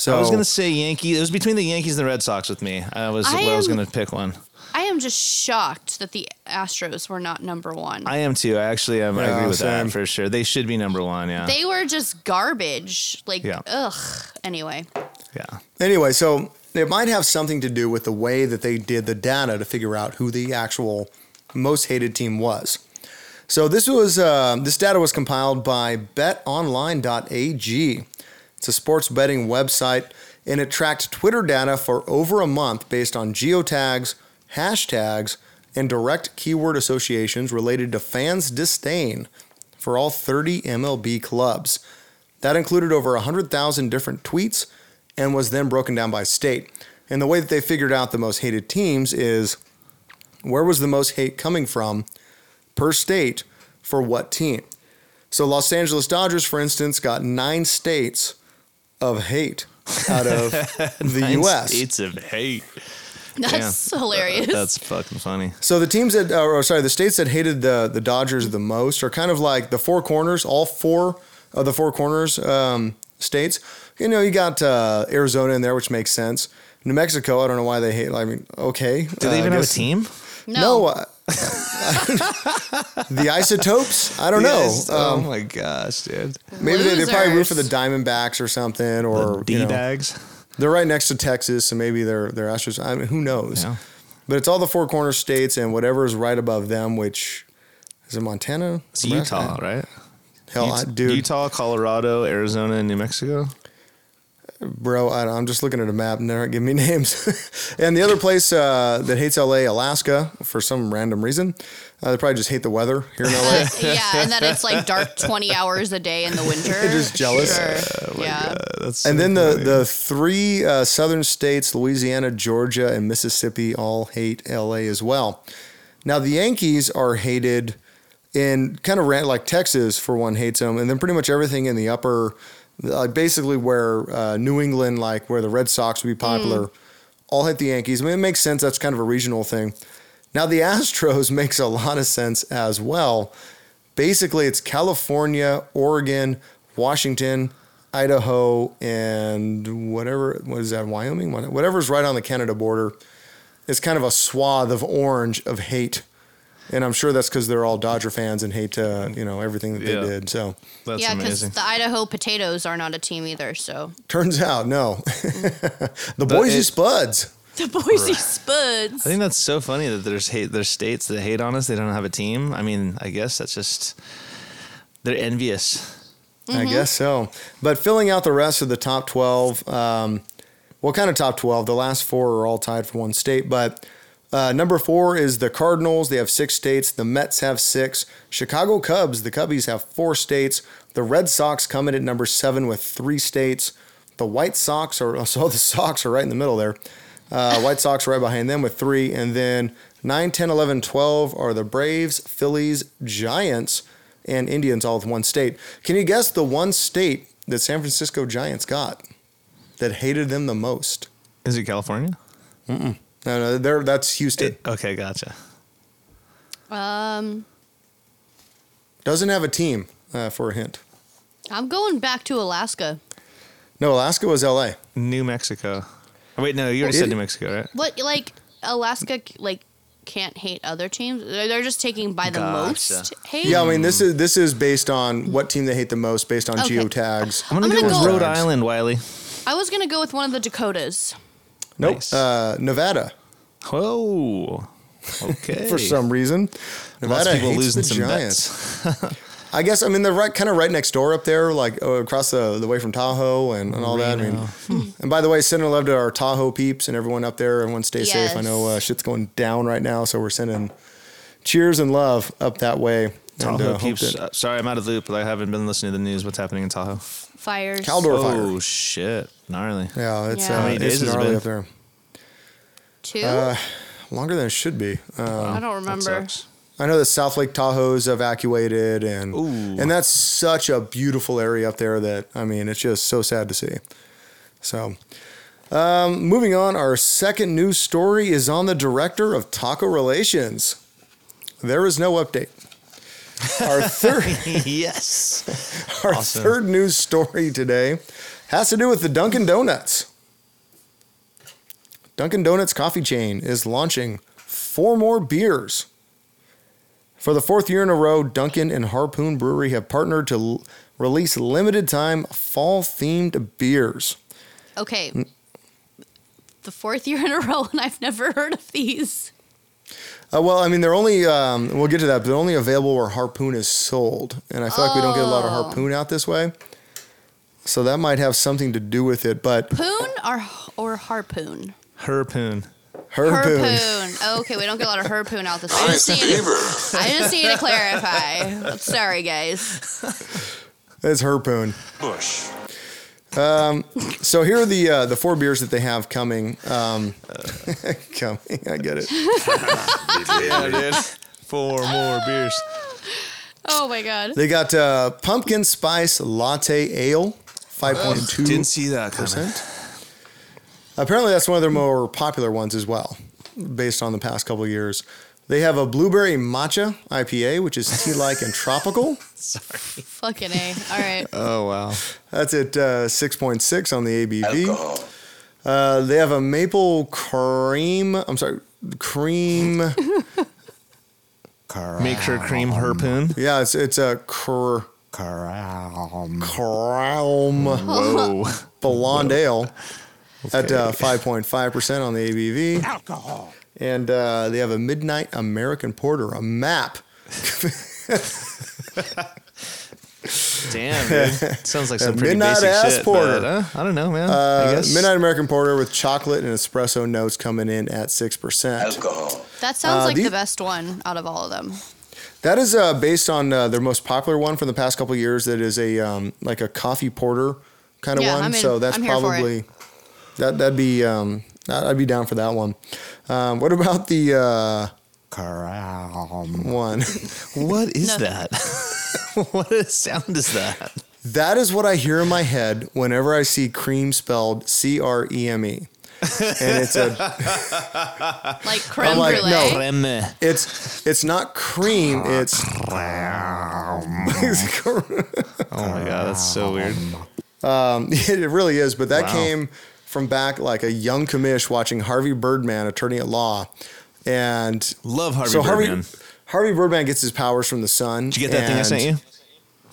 So I was gonna say Yankee. It was between the Yankees and the Red Sox with me. I was I I was am- gonna pick one. I am just shocked that the Astros were not number one. I am too. I actually am. I agree with same. that for sure. They should be number one. Yeah. they were just garbage. Like, Yeah. ugh. Anyway, yeah. Anyway, so it might have something to do with the way that they did the data to figure out who the actual most hated team was. So this was uh, this data was compiled by BetOnline.ag. It's a sports betting website, and it tracked Twitter data for over a month based on geotags, hashtags, and direct keyword associations related to fans' disdain for all 30 MLB clubs. That included over 100,000 different tweets and was then broken down by state. And the way that they figured out the most hated teams is where was the most hate coming from per state for what team? So Los Angeles Dodgers, for instance, got nine states of hate out of the Nine U.S. States of hate. That's hilarious. That's fucking funny. So the teams that, uh, or sorry, the states that hated the the Dodgers the most are kind of like the four corners. All four of the four corners um, states. You know, you got uh, Arizona in there, which makes sense. New Mexico, I don't know why they hate. I mean, okay. Do they uh, even I have a team? no. No. the isotopes? I don't know. Yes. oh Um, my gosh, dude. maybe they, they probably root for the Diamondbacks or something, or D you know, bags. they're right next to Texas, so maybe they're they're Astros. I mean, who knows? Yeah. But it's all the four corner states and whatever is right above them, which is it Montana? It's Utah, right? Hell, I, dude, Utah, Colorado, Arizona, and New Mexico. Bro, I, I'm just looking at a map and they're not giving me names. and the other place uh, that hates LA, Alaska, for some random reason, uh, they probably just hate the weather here in LA. yeah, and that it's like dark 20 hours a day in the winter. They're just jealous. Sure. yeah. That's and so then the, the three uh, southern states, Louisiana, Georgia, and Mississippi, all hate LA as well. Now, the Yankees are hated in kind of ran, like Texas, for one, hates them. And then pretty much everything in the upper, like basically where uh, New England, like where the Red Sox would be popular, all hit the Yankees. I mean, it makes sense. That's kind of a regional thing. Now, the Astros makes a lot of sense as well. Basically, it's California, Oregon, Washington, Idaho, and whatever, what is that, Wyoming? Whatever's right on the Canada border. It's kind of a swath of orange of hate. And I'm sure that's because they're all Dodger fans and hate, uh, you know, everything that Yeah. they did. So That's yeah, because the Idaho potatoes are not a team either. So turns out, no. the Boise it- Spuds. the Boise Spuds. I think that's so funny that there's hate. There's states that hate on us. They don't have a team. I mean, I guess that's just they're envious. I guess so. But filling out the rest of the top 12, um, well, kind of top 12. The last four are all tied for one state. But uh, number four is the Cardinals. They have six states. The Mets have six. Chicago Cubs, the Cubbies have four states. The Red Sox come in at number seven with three states. The White Sox are, so the Sox are right in the middle there. Uh, White Sox right behind them with three. And then 9, 10, 11, 12 are the Braves, Phillies, Giants, and Indians all with one state. Can you guess the one state that San Francisco Giants got that hated them the most? Is it California? No, no, they're, that's Houston. Okay, gotcha. Um, Doesn't have a team uh, for a hint. I'm going back to Alaska. No, Alaska was LA. New Mexico. Oh, wait, no, you already It- said New Mexico, right? What like Alaska like can't hate other teams? They're they're just taking by the Gotcha. most hate. Yeah, I mean this is this is based on what team they hate the most based on Okay. geotags. I'm gonna I'm go gonna with go- Rhode Island, Wiley. I was gonna go with one of the Dakotas. Nope, Nice. uh, Nevada Oh, Okay. for some reason. Lots Nevada of people hates losing the some Giants. bets. I guess I mean they're right, kind of right next door up there, like uh, across the, the way from Tahoe and, and all that. I mean, and by the way, sending love to our Tahoe peeps and everyone up there. Everyone stay safe. I know uh, shit's going down right now, so we're sending cheers and love up that way. And, Tahoe uh, peeps. that- uh, sorry, I'm out of the loop, but I haven't been listening to the news. What's happening in Tahoe? Fires. Caldor Oh fire. shit, gnarly. Yeah, it's Yeah. uh, How many it's days has it gnarly been? up there. Two. Uh, longer than it should be. Uh, I don't That remember. sucks. I know that South Lake Tahoe's evacuated, and Ooh. and that's such a beautiful area up there that I mean, it's just so sad to see. So, um, moving on, our second news story is on the director of Taco Relations. There is no update. Our third, yes. our Awesome. third news story today has to do with the Dunkin' Donuts. Dunkin' Donuts coffee chain is launching four more beers. For the fourth year in a row, Dunkin' and Harpoon Brewery have partnered to l- release limited time fall themed beers. Okay. The fourth year in a row, and I've never heard of these. Uh, well, I mean, they're only, um, we'll get to that, but they're only available where Harpoon is sold. And I feel like we don't get a lot of Harpoon out this way. So that might have something to do with it. But Poon or or harpoon? Harpoon. Harpoon. Harpoon. Okay, we don't get a lot of harpoon out this way. I just need to, I just need to clarify. Sorry, guys. It's Harpoon. Bush. So here are the uh, the four beers that they have coming. Um, coming, I get it. yeah, dude. Four more beers. Oh my god. They got uh, pumpkin spice latte ale, five point two Didn't see that coming. percent. Apparently, that's one of their more popular ones as well, based on the past couple of years. They have a blueberry matcha IPA, which is tea-like and tropical. Fucking A. All right. Oh wow. That's at uh, 6.6 on the ABV. Uh, they have a maple cream. I'm sorry, cream. Make sure cream harpoon. Yeah, it's it's a cr- Crown. Crown Whoa. Blonde Ale at uh, 5.5% on the ABV. Alcohol. And uh, they have a Midnight American Porter, a map. Damn, dude. Sounds like some pretty Midnight basic ass shit. porter. But, uh, I don't know, man. I Uh, guess. Midnight American Porter with chocolate and espresso notes coming in at 6%. Alcohol. That sounds Uh, like the- the best one out of all of them. That is uh, based on uh, their most popular one from the past couple of years. That is a um, like a coffee porter kind of Yeah, one. I'm in- so that's I'm here for it. probably that that'd be um, I'd be down for that one. Um, what about the Crown. one? what is Nothing. that? what a sound is that? that is what I hear in my head whenever I see cream spelled C R E M E, and it's a Like creme like, brulee. no. Creme. it's it's not cream. It's Oh my god, that's so weird. Um, it really is. But that Wow. came from back like a young commish watching Harvey Birdman, attorney at law, and Love Harvey so Birdman. Harvey Harvey Birdman gets his powers from the sun. Did you get that thing I sent you?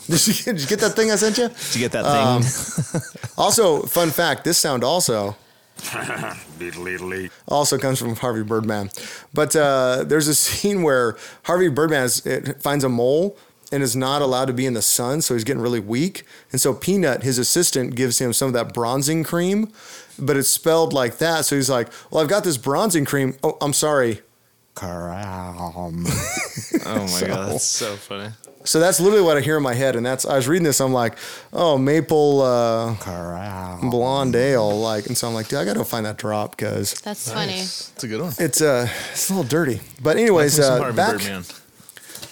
Did you, did you get that thing I sent you? Did you get that Um, thing? Also, fun fact: this sound also also comes from Harvey Birdman. But uh, there's a scene where Harvey Birdman is, it finds a mole and is not allowed to be in the sun, so he's getting really weak. And so Peanut, his assistant, gives him some of that bronzing cream, but it's spelled like that. So he's like, "Well, I've got this bronzing cream. Oh, I'm sorry." Crown. oh my god, that's so funny. So that's literally what I hear in my head, and that's I was reading this. I'm like, "Oh, maple uh, Crown. blonde ale," like, and so I'm like, "Dude, I got to find that drop because That's funny. It's a good one. it's uh, it's a little dirty." But anyways, uh, back Birdman.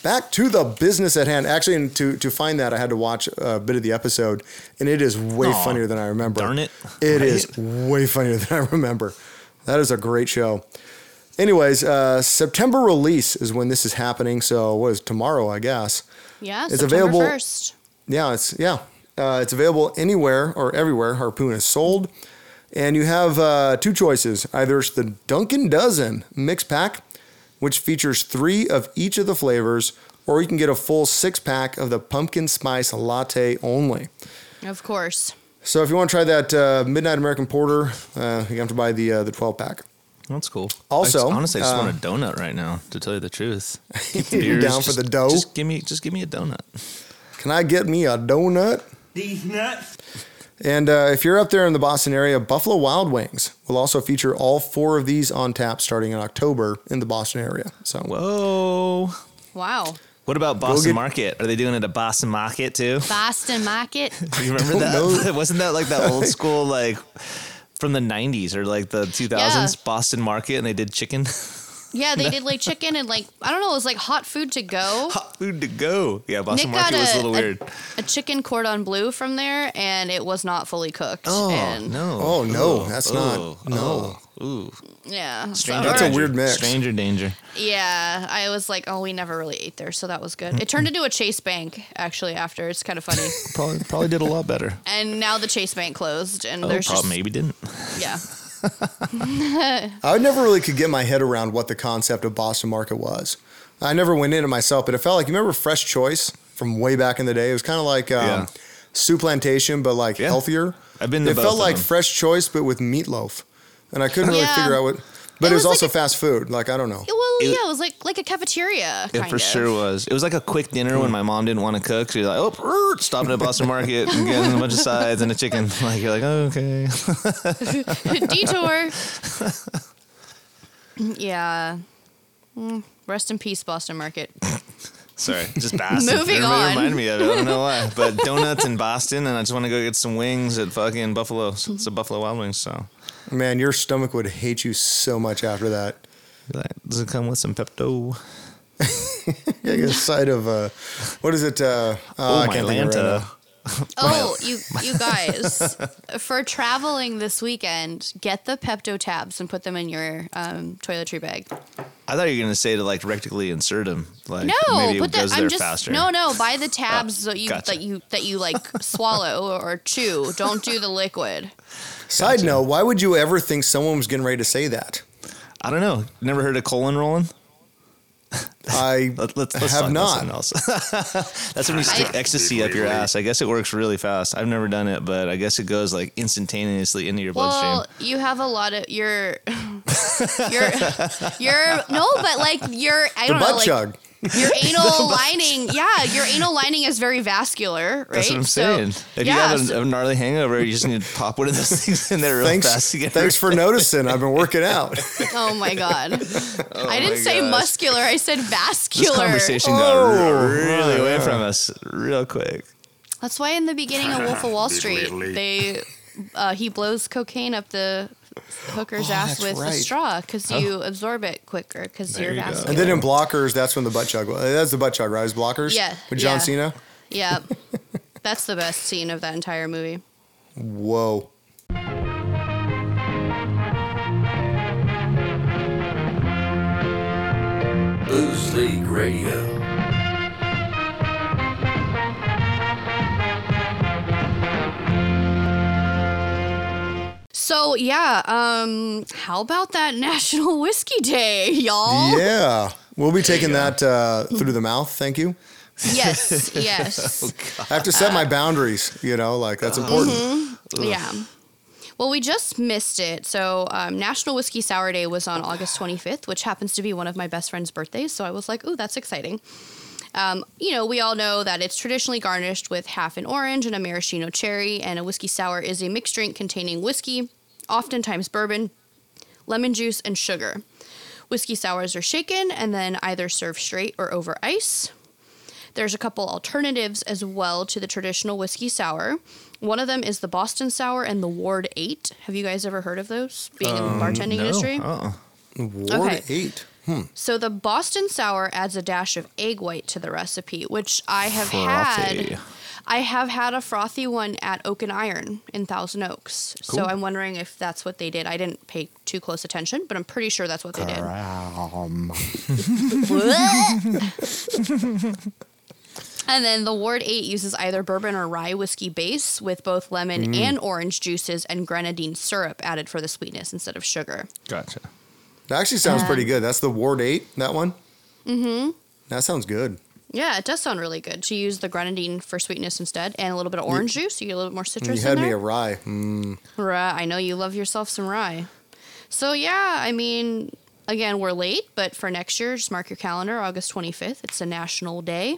Back to the business at hand. Actually, and to to find that, I had to watch a bit of the episode, and it is way Aw, funnier than I remember. darn it. It Right? is way funnier than I remember. That is a great show. Anyways, uh, September release is when this is happening. So what is tomorrow? I guess. Yeah, It's September available- 1st. Yeah, it's yeah, uh, it's available anywhere or everywhere. Harpoon is sold, and you have uh, two choices. Either it's the Dunkin' Dozen mix pack, which features three of each of the flavors, or you can get a full six pack of the pumpkin spice latte only. Of course. So if you want to try that uh, Midnight American Porter, uh, you have to buy the uh, the twelve pack. That's cool. Also, I just- honestly, I just uh, want a donut right now. To tell you the truth, You're Beers, down for the dough? Just give me, just give me a donut. Can I get me a donut? These nuts. And uh, if you're up there in the Boston area, Buffalo Wild Wings will also feature all four of these on tap starting in October in the Boston area. So Whoa. Wow. What about Boston get- Market? Are they doing it at Boston Market too? Boston Market. You remember that? know. Wasn't that like that old school like from the '90s or like the 2000s Yeah. Boston Market, and they did chicken, Yeah, they did like chicken and like I don't know, it was like hot food to go. hot food to go. Yeah, Boston Nick got Market was a a, little weird. a, a chicken cordon bleu from there, and it was not fully cooked. Oh and no! Oh, no, that's not- oh, no. oh, Ooh, Yeah, stranger That's a danger. weird mix. Stranger danger. yeah. I was like, oh, we never really ate there, so that was good. It turned into a Chase Bank actually after. It's kind of funny. Probably probably did a lot better. and now the Chase Bank closed, and Oh, there's probably just maybe didn't. yeah. I never really could get my head around what the concept of Boston Market was. I never went into myself, but it felt like you remember Fresh Choice from way back in the day. It was kind of like um, Yeah. Soup Plantation, but like Yeah. healthier. I've been to It both felt of like them. Fresh Choice, but with meatloaf, and I couldn't really Yeah. figure out what. But It it was, was like also a- fast food. Like I don't know. Well, It- yeah, it was like like a cafeteria. It kind for of. sure was. It was like a quick dinner when my mom didn't want to cook. She's like, "Oh, stopping at Boston Market and getting a bunch of sides and a chicken." Like you're like, oh, "Okay." Detour. yeah. Mm, Rest in peace, Boston Market. Sorry, just Boston. Moving Everybody on. reminded me of it. I don't know why, but donuts in Boston, and I just want to go get some wings at fucking Buffalo. It's a Buffalo Wild Wings. So, Man, your stomach would hate you so much after that. does it come with some Pepto? Yeah, a side of uh, what is it? Uh, oh, Oh, I my can't think right Lanta. Oh, you you guys, for traveling this weekend, get the Pepto tabs and put them in your um, toiletry bag. I thought you were gonna say to like rectally insert them. Like No, maybe put it the goes I'm there just faster. no no buy the tabs that you gotcha. that you that you like swallow or chew. Don't do the liquid. Side note: Why would you ever think someone was getting ready to say that? I don't know. Never heard of colon rolling? I Let, let's, let's have talk not. else. That's when you stick I- ecstasy up your ass. I guess it works really fast. I've never done it, but I guess it goes like instantaneously into your bloodstream. Well, you have a lot of your your your no, but like your I the don't know butt like chug. Your anal lining. Yeah, your anal lining is very vascular, right? That's what I'm So- saying. if you have so- a, a gnarly hangover, you just need to pop one of those things in there real fast Thanks, to get thanks for noticing. I've been working out. oh my god. I didn't say gosh. muscular. I said vascular. This vascular. conversation got Oh, re- really right, away from us real quick. That's why in the beginning of Wolf of Wall Street, they uh, he blows cocaine up the hooker's Oh, ass that's with a straw because oh. you absorb it quicker because you're you vascular. And then in blockers, that's when the butt chug. was. That's the butt chug, right? It was blockers. Yeah, With John yeah. Cena. yeah, that's the best scene of that entire movie. Whoa. Booze League Radio. So yeah, um, how about that National Whiskey Day, y'all? Yeah. We'll be taking that uh, through the mouth. Thank you. Yes, yes. I have to set my boundaries. You know, like that's important. Yeah. Well, we just missed it. So, um, National Whiskey Sour Day was on August 25th, which happens to be one of my best friend's birthdays. So, I was like, ooh, that's exciting. Um, you know, we all know that it's traditionally garnished with half an orange and a maraschino cherry, and a whiskey sour is a mixed drink containing whiskey, oftentimes bourbon, lemon juice, and sugar. Whiskey sours are shaken and then either served straight or over ice. There's a couple alternatives as well to the traditional whiskey sour. One of them is the Boston Sour and the Ward 8. Have you guys ever heard of those being in the um, bartending industry? Uh-uh. Ward Okay. eight. Hmm. So the Boston Sour adds a dash of egg white to the recipe, which I have Frothy. had. I have had a frothy one at Oak and Iron in Thousand Oaks. So I'm wondering if that's what they did. I didn't pay too close attention, but I'm pretty sure that's what they did. And then the Ward 8 uses either bourbon or rye whiskey base with both lemon and orange juices and grenadine syrup added for the sweetness instead of sugar. Gotcha. That actually sounds Um, pretty good. That's the Ward eight. That one. Mm-hmm. That sounds good. Yeah, it does sound really good to use the grenadine for sweetness instead and a little bit of orange juice. You get a little bit more citrus. You citrus had in me a rye. Mm. Rye. I know you love yourself some rye. So yeah, I mean, again, we're late, but for next year, just mark your calendar, August 25th. It's a national day.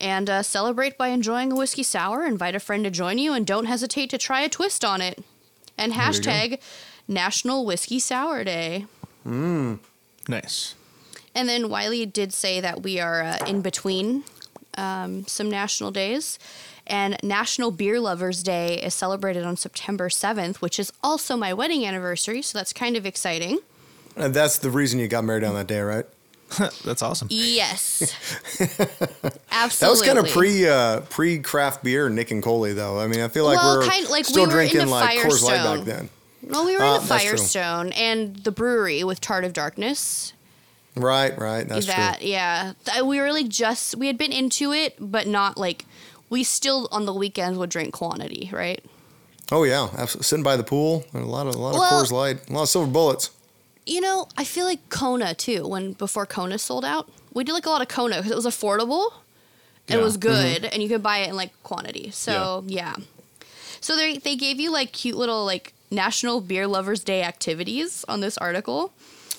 And uh, celebrate by enjoying a whiskey sour. Invite a friend to join you, and don't hesitate to try a twist on it. And hashtag National Whiskey Sour Day. Nice. And then Wiley did say that we are uh, in between um, some national days. And National Beer Lovers Day is celebrated on September 7th, which is also my wedding anniversary. So that's kind of exciting. And that's the reason you got married on that day, right? That's awesome. Yes. Absolutely. That was kind of pre uh, pre craft beer, Nick and Coley, though. I mean, I feel like Well, we're kind- like, we still were drinking into like Coors Light back then. Well, we were Uh, in the. Firestone and the Bruery with Tart of Darkness. Right, right. That's that, true. yeah. We were like just, we had been into it, but not like, we still on the weekends would drink quantity, right? Oh yeah, absolutely. sitting by the pool, a lot of a lot of Well- Coors Light, a lot of silver bullets. You know, I feel like Kona too. When before Kona sold out, we did like a lot of Kona because it was affordable, and it was mm-hmm. good, and you could buy it in like quantity. So yeah. So they they gave you like cute little like National Beer Lovers Day activities on this article.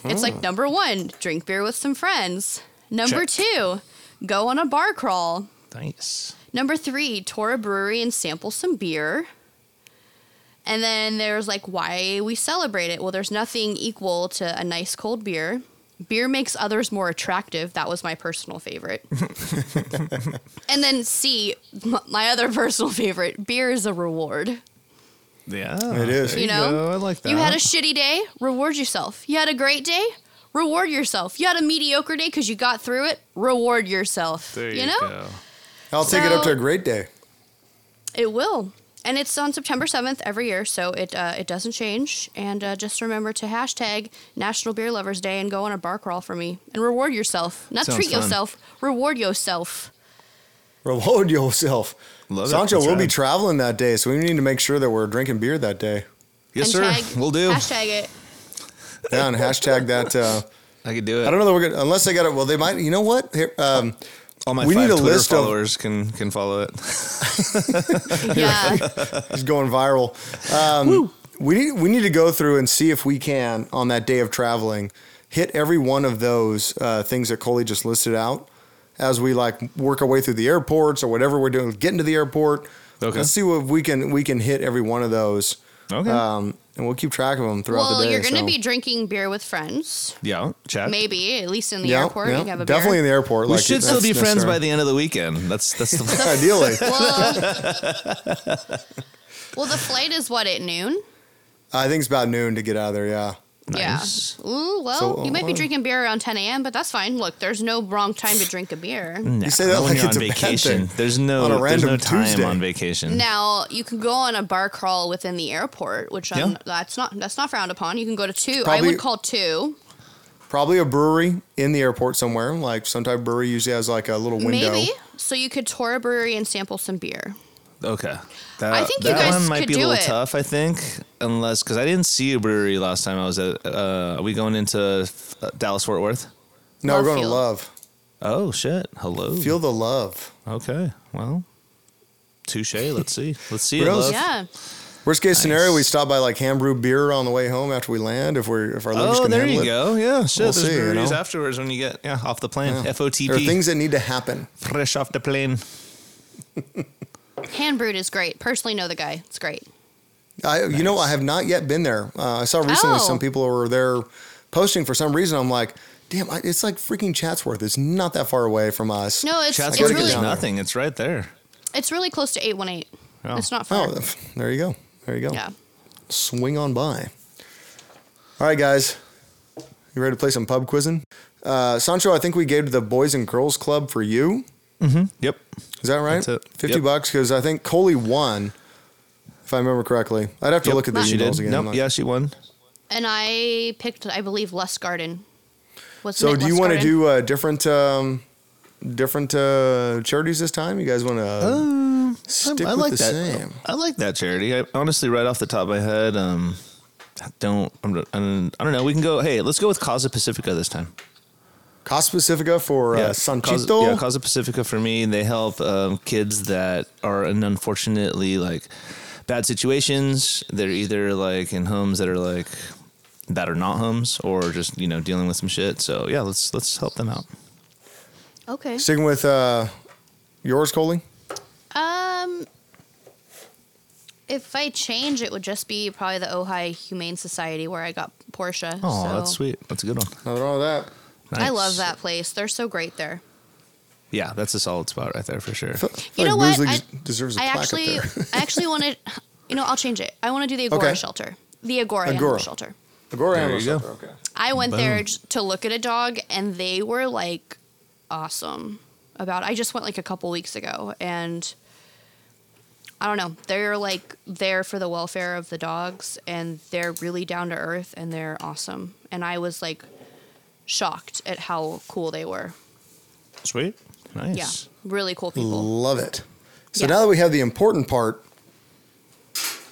It's like oh. number one, drink beer with some friends. Number Check. two, go on a bar crawl. Nice. Number three, tour a brewery and sample some beer. And then there's like why we celebrate it. Well, there's nothing equal to a nice cold beer, beer makes others more attractive. That was my personal favorite. and then C, m- my other personal favorite, beer is a reward. Yeah, It is. there You know, go. I like that. You had a shitty day, reward yourself. You had a great day, reward yourself. You had a mediocre day because you got through it, reward yourself. There you, you know, go. I'll take it up to a great day. it will. And it's on September 7th every year, so it uh, it doesn't change. And uh, just remember to hashtag National Beer Lovers Day and go on a bar crawl for me and reward yourself. Not Sounds treat fun. yourself, reward yourself. Reward yourself. Love it. Sancho, we'll be traveling that day, so we need to make sure that we're drinking beer that day. Yes, and sir. tag- we'll do. Hashtag it. Yeah, and hashtag that. Uh, I could do it. I don't know that we're gonna unless they got it. Well, they might. You know what? Here, um, All my we five need a Twitter list of- followers can can follow it. Yeah. He's going viral. Um, we need we need to go through and see if we can on that day of traveling hit every one of those uh, things that Coley just listed out as we like work our way through the airports or whatever we're doing, getting to the airport. Okay. Let's see what we can we can hit every one of those. Okay. Um, and we'll keep track of them throughout well, the day. you're going to so- be drinking beer with friends. yeah, chat. Maybe, at least in the yeah, airport, yeah, you can have a definitely in the airport. we like, should still that's be friends by the end of the weekend. That's that's the Ideally, well, well, the flight is what, at noon? I think it's about noon to get out of there. Yeah. Nice. Yeah. Ooh, well, So, you might be uh, drinking beer around 10 a.m., but that's fine. Look, there's no wrong time to drink a beer. Nah, say that not when like you're it's on a bad vacation. thing. There's no On a there's random no time Tuesday. on vacation. Now you can go on a bar crawl within the airport, which Yeah. that's not that's not frowned upon. You can go to two. I would call two, Probably a brewery in the airport somewhere. Like some type of brewery usually has like a little window. maybe. So you could tour a brewery and sample some beer. Okay. That, I think you that guys one might could be a little it. tough. I think unless because I didn't see a brewery last time I was at. Uh, are we going into uh, Dallas Fort Worth? No, Love we're going to love. Oh shit! Hello. Feel the love. Okay. Well. Touche. Let's see. Let's see it. Love. Yeah. Worst case scenario, we stop by like hand brew beer on the way home after we land. If we're if our livers Oh, can there handle you it. go. Yeah, shit. We'll There's see, you know? afterwards when you get yeah off the plane. Yeah. FOTP. There are things that need to happen. fresh off the plane. Hand brewed is great. Personally, know the guy. It's great. I you know I have not yet been there. Uh, I saw recently Oh. some people were there posting for some reason. I'm like, damn, I, it's like freaking Chatsworth. It's not that far away from us. No, it's Chatsworth it's gotta get really down there. nothing. It's right there. it's really close to eight one eight. Oh. It's not far. Oh, there you go. There you go. yeah. Swing on by. All right, guys. You ready to play some pub quizzing? Uh, Sancho, I think we gave to the Boys and Girls Club for you. Yep. Is that right? That's it. 50 Yep. bucks because I think Coley won, if I remember correctly. I'd have to Yep. look at the She emails did. again. Nope. I'm not- Yeah, she won. And I picked, I believe, Lust Garden. Wasn't So it do you want to do uh, different um, different uh, charities this time? You guys want to stick I with like the that. same? I like that charity. I honestly, right off the top of my head, um, I don't. I'm, I'm, I don't know. We can go. Hey, let's go with Casa Pacifica this time. Casa Pacifica for uh, Causa, Sanchito. yeah, Causa Pacifica for me. They help um, kids that are in unfortunately like bad situations. They're either like in homes that are like that are not homes or just you know dealing with some shit. So yeah, let's let's help them out. Okay. Sticking with uh, yours, Coley. Um, if I change, it would just be probably the Ojai Humane Society where I got Portia. Oh, so. that's sweet. That's a good one. Nothing wrong with that. I love that place. They're so great there. Yeah, that's a solid spot right there for sure. I feel You know like what? I, deserves a I plaque up actually, there. I actually wanted. You know, I'll change it. I want to do the Agoura Okay. shelter. The Agoura, Animal Agoura. Shelter. Agoura There Animal you go. Shelter, Okay. I went Boom. there j- to look at a dog, and they were like awesome about. I just went like a couple weeks ago, and I don't know. They're like there for the welfare of the dogs, and they're really down to earth, and they're awesome. And I was like shocked at how cool they were. Sweet. Nice. Yeah, really cool people. Love it. So Yeah. now that we have the important part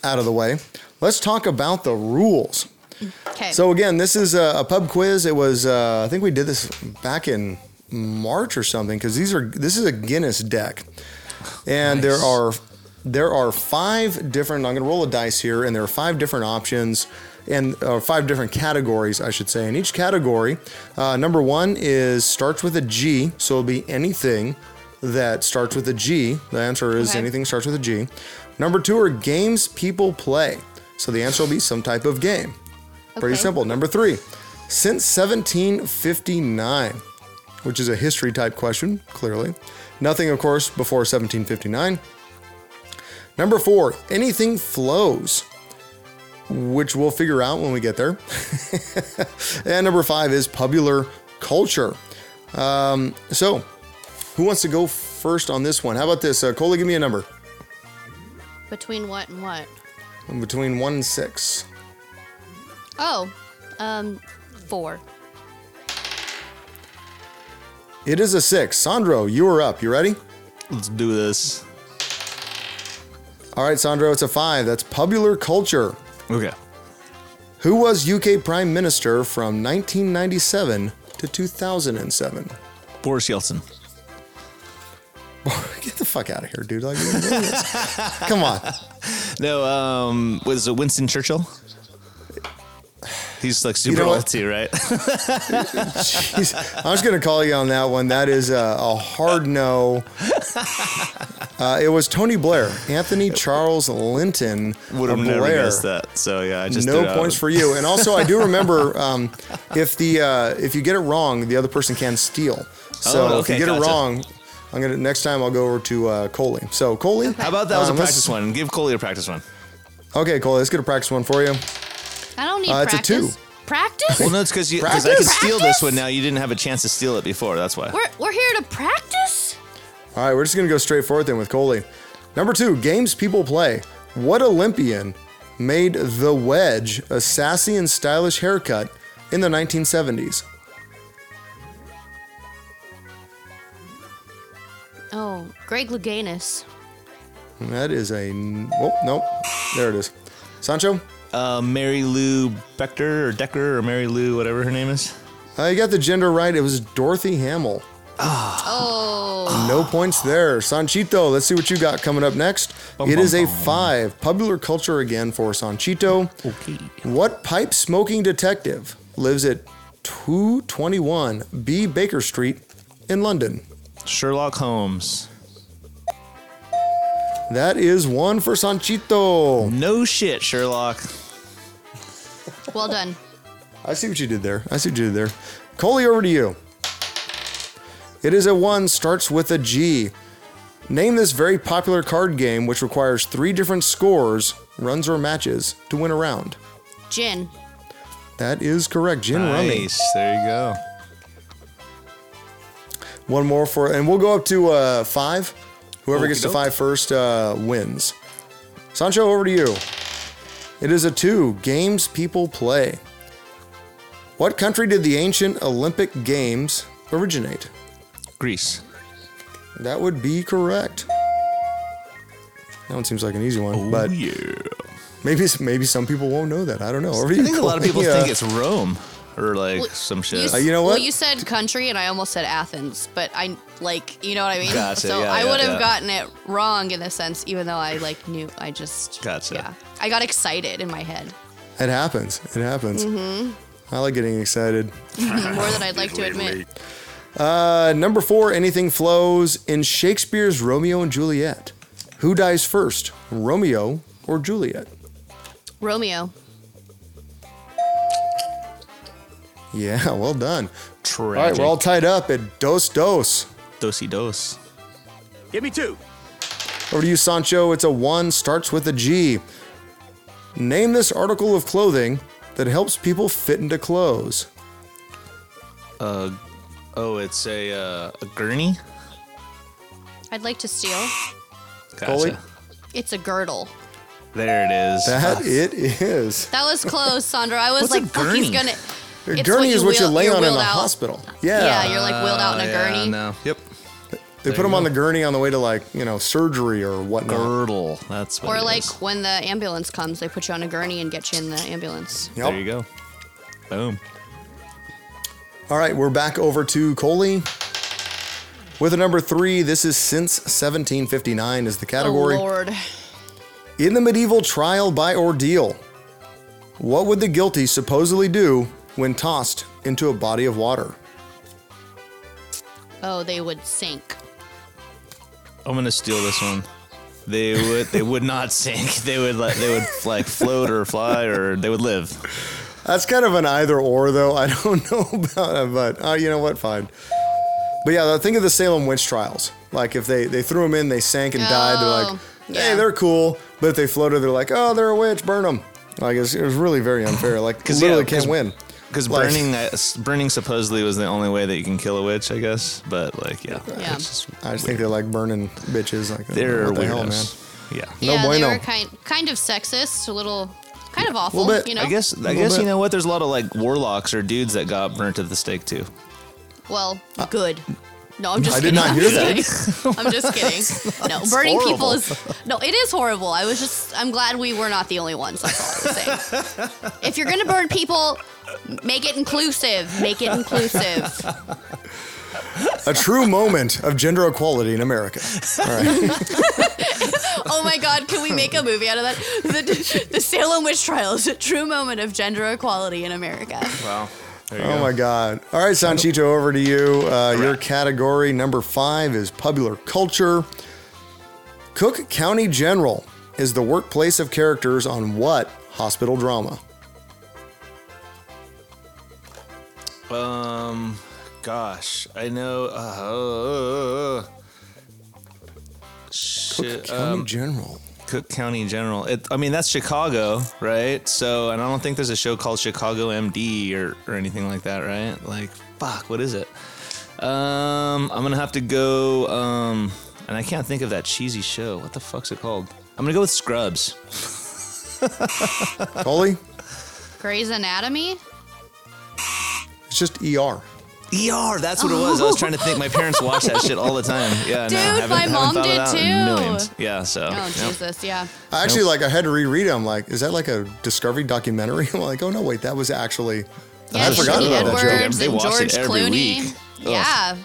out of the way, let's talk about the rules. Okay. So again, this is a, a pub quiz. It was uh, I think we did this back in March or something because these are this is a Guinness deck, and there are there are five different. I'm going to roll a dice here, and there are five different options. And uh, five different categories, I should say. In each category, uh, number one is starts with a G, so it'll be anything that starts with a G. The answer is Okay. anything starts with a G. Number two are games people play. So the answer will be some type of game. Pretty simple. Number three, since 1759, which is a history type question, clearly. Nothing, of course, before 1759. Number four, anything flows, which we'll figure out when we get there. and number five is popular culture. Um, so, who wants to go first on this one? How about this? Uh, Coley, give me a number Between what and what? between one and six. Oh, um, four. It is a six. Sandro, you are up. You ready? Let's do this. All right, Sandro, it's a five. That's popular culture. Okay. Who was UK Prime Minister from 1997 to 2007? Boris Yeltsin. Get the fuck out of here, dude. Like, you're doing this. Come on. No, um, was it Winston Churchill? He's like super know old too, right? Jeez. I'm just going to call you on that one. That is a, a hard no. Uh, it was Tony Blair, Anthony Charles Linton Would have never guessed that. So yeah, I just no did it out points for you. And also, I do remember um, if the uh, if you get it wrong, the other person can steal. So Oh, if you okay, get it wrong, I'm gonna next time I'll go over to uh, Coley. So Coley, How about that was a um, practice one? Give Coley a practice one. Okay, Coley, let's get a practice one for you. I don't need Uh, it's a two. Practice? Well, no, it's because because I Practice? could steal this one now. You didn't have a chance to steal it before. That's why. We're, we're here to practice? All right, we're just gonna go straight forward then with Coley. Number two, games people play. What Olympian made the wedge a sassy and stylish haircut in the 1970s? Oh, Greg Louganis. That is a oh nope, there it is. Sancho, Uh, Mary Lou Becker or Decker or Mary Lou, whatever her name is. uh, you got the gender right. It was Dorothy Hamill. Oh, No points there. Sanchito, let's see what you got coming up next. Bum, it bum, is a bum. five. Popular culture again for Sanchito. Okay. What pipe smoking detective lives at 221 B Baker Street in London? Sherlock Holmes. That is one for Sanchito. No shit, Sherlock. Well done. I see what you did there. I see what you did there. Coley, over to you. It is a one, starts with a G. Name this very popular card game which requires three different scores, runs or matches, to win a round. Gin. That is correct. Gin Rummy. Nice. There you go. One more for, and we'll go up to uh, five. Whoever gets to Okey-doke. five first uh, wins. Sancho, over to you. It is a two. Games people play. What country did the ancient Olympic Games originate? Greece. That would be correct. That one seems like an easy one, Oh but yeah. maybe maybe some people won't know that. I don't know. Over I think a lot of people Coley. think it's Rome or like Well, some shit. s- Uh, you know what? Well, what? you said country, and I almost said Athens, but I like, you know what I mean. Gotcha, So yeah, I yeah, would have yeah. gotten it wrong in a sense, even though I like knew. I just Gotcha. Yeah, I got excited in my head It happens. It happens. Mm-hmm. I like getting excited. more than I'd like to admit. Uh, number four, anything flows in Shakespeare's Romeo and Juliet. Who dies first, Romeo or Juliet? Romeo. Yeah, well done. All right, we're all tied up at dos dos. Dosey dos. Give me two. Over to you, Sancho. It's a one, starts with a G. Name this article of clothing that helps people fit into clothes. Uh, oh, it's a uh, a gurney. I'd like to steal. Gotcha. Coley? It's a girdle. There it is. That it is. That was close, Sandro. I was What's a like, fuck, he's gurney? gonna. A gurney what is what you wheel- lay you're on in a out. hospital. Yeah. Yeah, you're like wheeled out in a Oh, yeah, gurney. No. Yep. They put them on the gurney on the way to like, you know, surgery or whatnot. Girdle. That's what Or it like is. when the ambulance comes, they put you on a gurney and get you in the ambulance. Yep. There you go. Boom. All right, we're back over to Coley. With a number three, this is since 1759 is the category. Oh Lord. In the medieval trial by ordeal, what would the guilty supposedly do when tossed into a body of water? Oh, they would sink. I'm gonna steal this one. They would. They would not sink. They would. Like. They would like float or fly or they would live. That's kind of an either or, though. I don't know about it, but uh, you know what? Fine. But yeah, think of the Salem witch trials. Like if they they threw them in, they sank and died. They're like, Oh, hey, yeah. they're cool. But if they floated, they're like, oh, they're a witch. Burn them. Like it's, it was really very unfair. Like 'Cause, literally yeah, can't 'cause- win. Because Like- burning, uh, burning supposedly was the only way that you can kill a witch, I guess. But like, yeah, Yeah. it's just I just think they like burning bitches. Like they're what the hell, man. weirdos. Yeah. No yeah, bueno. they were kind kind of sexist, a little kind of awful. bit. You know. I guess I guess bit. you know what? There's a lot of like warlocks or dudes that got burnt at the stake too. Well, good. No, I'm just. I did kidding. not I'm hear just kidding. I'm just kidding. No, burning people is no. It is horrible. I was just. I'm glad we were not the only ones. That's all I was saying. if you're gonna burn people, make it inclusive. Make it inclusive. A true moment of gender equality in America. All right. Oh my God! Can we make a movie out of that? The, the Salem witch trials, a true moment of gender equality in America. Wow. There you Oh go. my God. All right, Sanchito, over to you. Uh, your category number five is popular culture. Cook County General is the workplace of characters on what hospital drama? Um, gosh, I know. Uh, shit. Cook County Um, General. Cook County General. It, I mean, that's Chicago, right? So, and I don't think there's a show called Chicago MD or, or anything like that, right? Like, fuck, what is it? Um, I'm gonna have to go. Um, and I can't think of that cheesy show. What the fuck's it called? I'm gonna go with Scrubs. Holy. Grey's Anatomy. It's just ER. ER, that's what it was. I was trying to think. My parents watch that shit all the time. Yeah, Dude, no, haven't, my haven't mom did that in too. Millions. Yeah, so. Oh yeah. Jesus, yeah. I actually like I had to reread it. I'm like, is that like a Discovery documentary? I'm like, oh no, wait, that was actually Yeah, I forgot Julie about that show. Edwards They and watch George it every Clooney. week. Ugh. Yeah.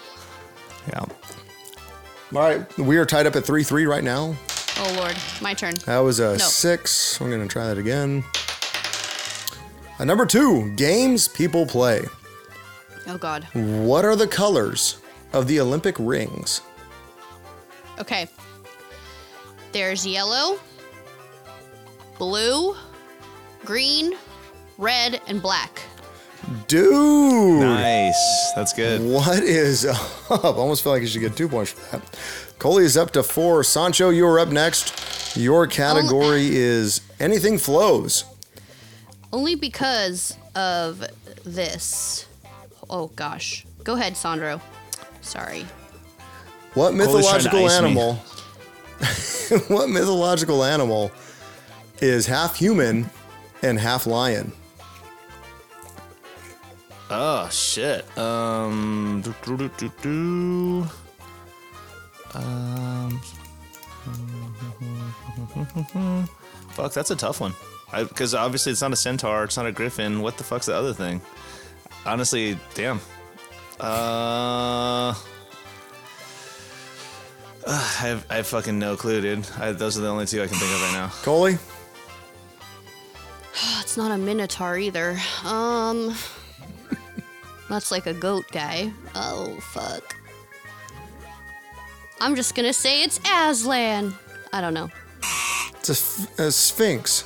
Yeah. All right, we are tied up at 3 3 right now. Oh Lord, my turn. That was a No. six. I'm going to try that again. Uh, number two, games people play. Oh God. What are the colors of the Olympic rings? Okay. There's yellow, blue, green, red, and black. Dude, Nice. That's good. what is up? I almost feel like you should get two points for that. Coley is up to four. Sancho, you are up next. Your category is anything flows. Only because of this. Oh gosh. Go ahead, Sandro. Sorry. What Coley's trying to mythological ice me. animal? what mythological animal is half human and half lion? Oh shit. Um. do, do, do, do, do. Um. Fuck, that's a tough one. Because obviously it's not a centaur, it's not a griffin. What the fuck's the other thing? Honestly, damn. Uh. I have, I have fucking no clue, dude. I, those are the only two I can think of right now. Coley? Oh, it's not a minotaur either. Um. That's like a goat guy. Oh fuck. I'm just gonna say it's Aslan. I don't know. It's a, s- a sphinx.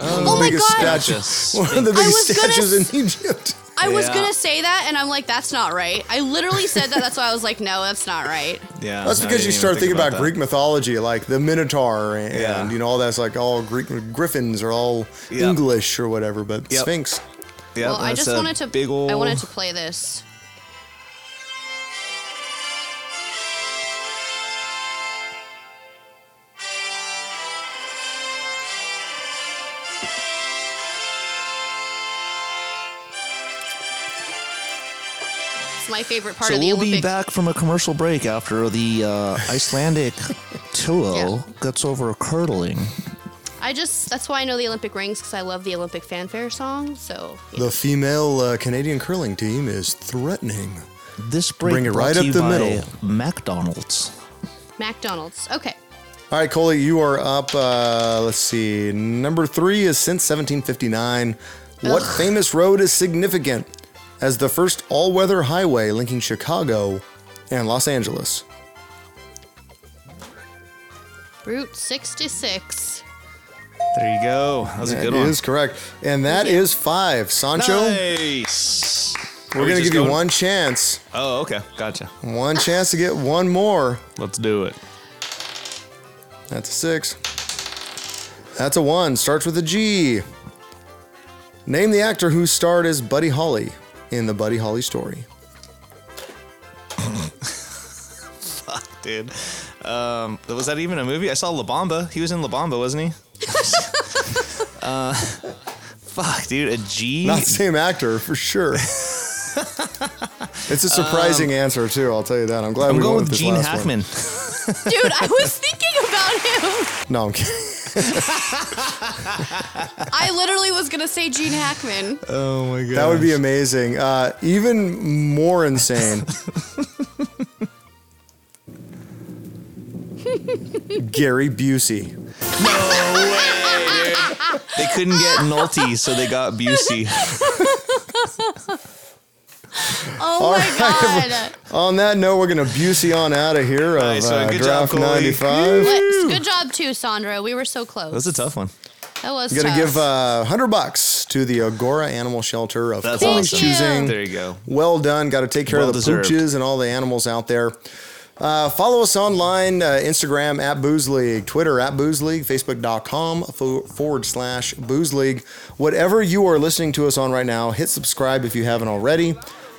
Oh my biggest God. statue. One of the I biggest was gonna statues s- in Egypt. I was Yeah. gonna say that, and I'm like, that's not right. I literally said that. That's why I was like, no, that's not right. Yeah. That's I because didn't you even start think thinking about, that. Greek mythology, like the Minotaur, and, Yeah. you know all that's like all Greek griffins are all Yep. English or whatever, but Yep. Sphinx. Yep, well, I that's just a wanted to. Big ol' I wanted to play this. My favorite part so of the we'll Olympic. be back from a commercial break after the uh, Icelandic tool Yeah. gets over a curdling. I just that's why I know the Olympic rings because I love the Olympic fanfare song. So you know. The female uh, Canadian curling team is threatening. This break Bring it right to up you the by middle. McDonald's. McDonald's. Okay. All right, Coley, you are up. Uh, let's see. Number three is since 1759. What famous road is significant as the first all weather highway linking Chicago and Los Angeles? Route 66. There you go. That was a good one. is correct. And that is five. Sancho, Nice. we're going to give you one chance. Oh, okay. Gotcha. One chance to get one more. Let's do it. That's a six. That's a one. Starts with a G. Name the actor who starred as Buddy Holly in the Buddy Holly story. Fuck, dude. Um, was that even a movie? I saw La Bamba. He was in La Bamba, wasn't he? uh, fuck, dude. A G. Not the same actor for sure. it's a surprising answer too. I'll tell you that. I'm glad I'm we going went with this Gene last Hackman. Dude, I was thinking about him. No, I'm kidding. I literally was gonna say Gene Hackman. Oh my god. That would be amazing. Uh, even more insane. Gary Busey. No way. Dude. They couldn't get Nolte, so they got Busey. Oh All my right. god. On that note, we're gonna Busey on out of here of Nice one. uh, Good job, Draught Coley. 95. What- Good job too, Sandro. We were so close. That was a tough one. That was I'm gonna tough. give uh, 100 bucks to the Agoura Animal Shelter of That's Colin's awesome. choosing. There you go. Well done. Got to take care Well of the deserved. pooches and all the animals out there. Uh, follow us online, uh, Instagram at Booze League, Twitter at Booze League, Facebook.com fo- forward slash Booze League. Whatever you are listening to us on right now, hit subscribe if you haven't already.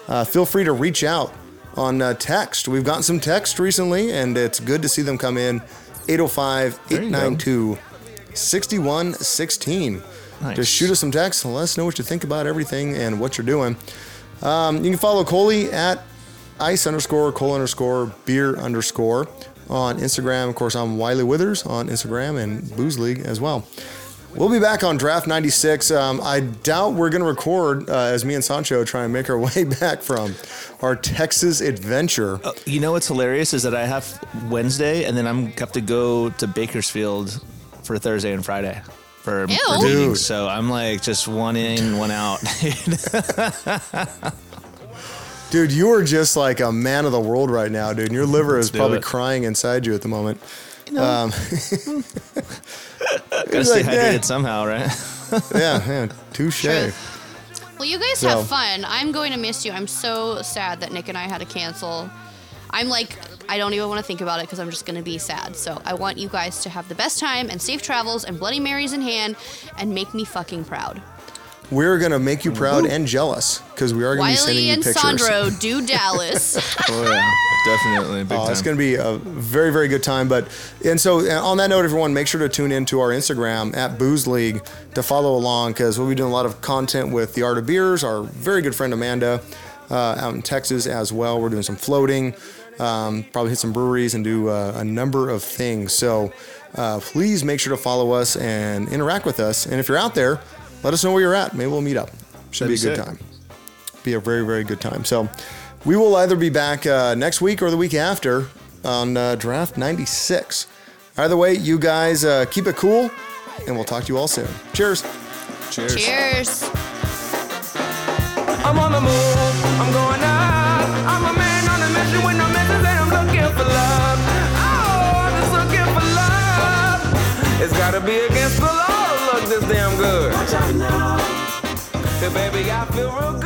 Uh, feel free to reach out on uh, text. We've gotten some text recently, and it's good to see them come in 805 892 6116. Just shoot us some text and let us know what you think about everything and what you're doing. Um, you can follow Coley at ice underscore Cole underscore beer underscore on Instagram. Of course, I'm Wiley Withers on Instagram and Booze League as well. We'll be back on Draught 96. Um, I doubt we're going to record uh, as me and Sancho try and make our way back from our Texas adventure. Uh, you know what's hilarious is that I have Wednesday, and then I'm have to go to Bakersfield for Thursday and Friday for, Ew. for meetings. Dude. So I'm like just one in, one out. Dude, you are just like a man of the world right now, dude. And your liver is probably it. crying inside you at the moment. You know. Um, Gotta It's stay like, hydrated eh. somehow, right? yeah, yeah, touche. Truth. Well, you guys So- have fun. I'm going to miss you. I'm so sad that Nick and I had to cancel. I'm like, I don't even want to think about it because I'm just going to be sad. So I want you guys to have the best time and safe travels and Bloody Marys in hand and make me fucking proud. We're gonna make you proud and jealous because we are gonna be sending you pictures. Wiley you and pictures. Sandro do Dallas. oh yeah, definitely. Big Oh, time. it's going to be a very, very good time. But and so uh, on that note, everyone, make sure to tune in to our Instagram at Booze League to follow along because we'll be doing a lot of content with the Art of Beers, our very good friend Amanda, uh, out in Texas as well. We're doing some floating, um, probably hit some breweries and do uh, a number of things. So uh, please make sure to follow us and interact with us. And if you're out there, let us know where you're at. Maybe we'll meet up. Should That'd be a be good sick. time be a very very good time so we will either be back uh, next week or the week after on uh, Draught 96 either way you guys uh, keep it cool and we'll talk to you all soon cheers Cheers. Cheers. I'm on the move, I feel real good.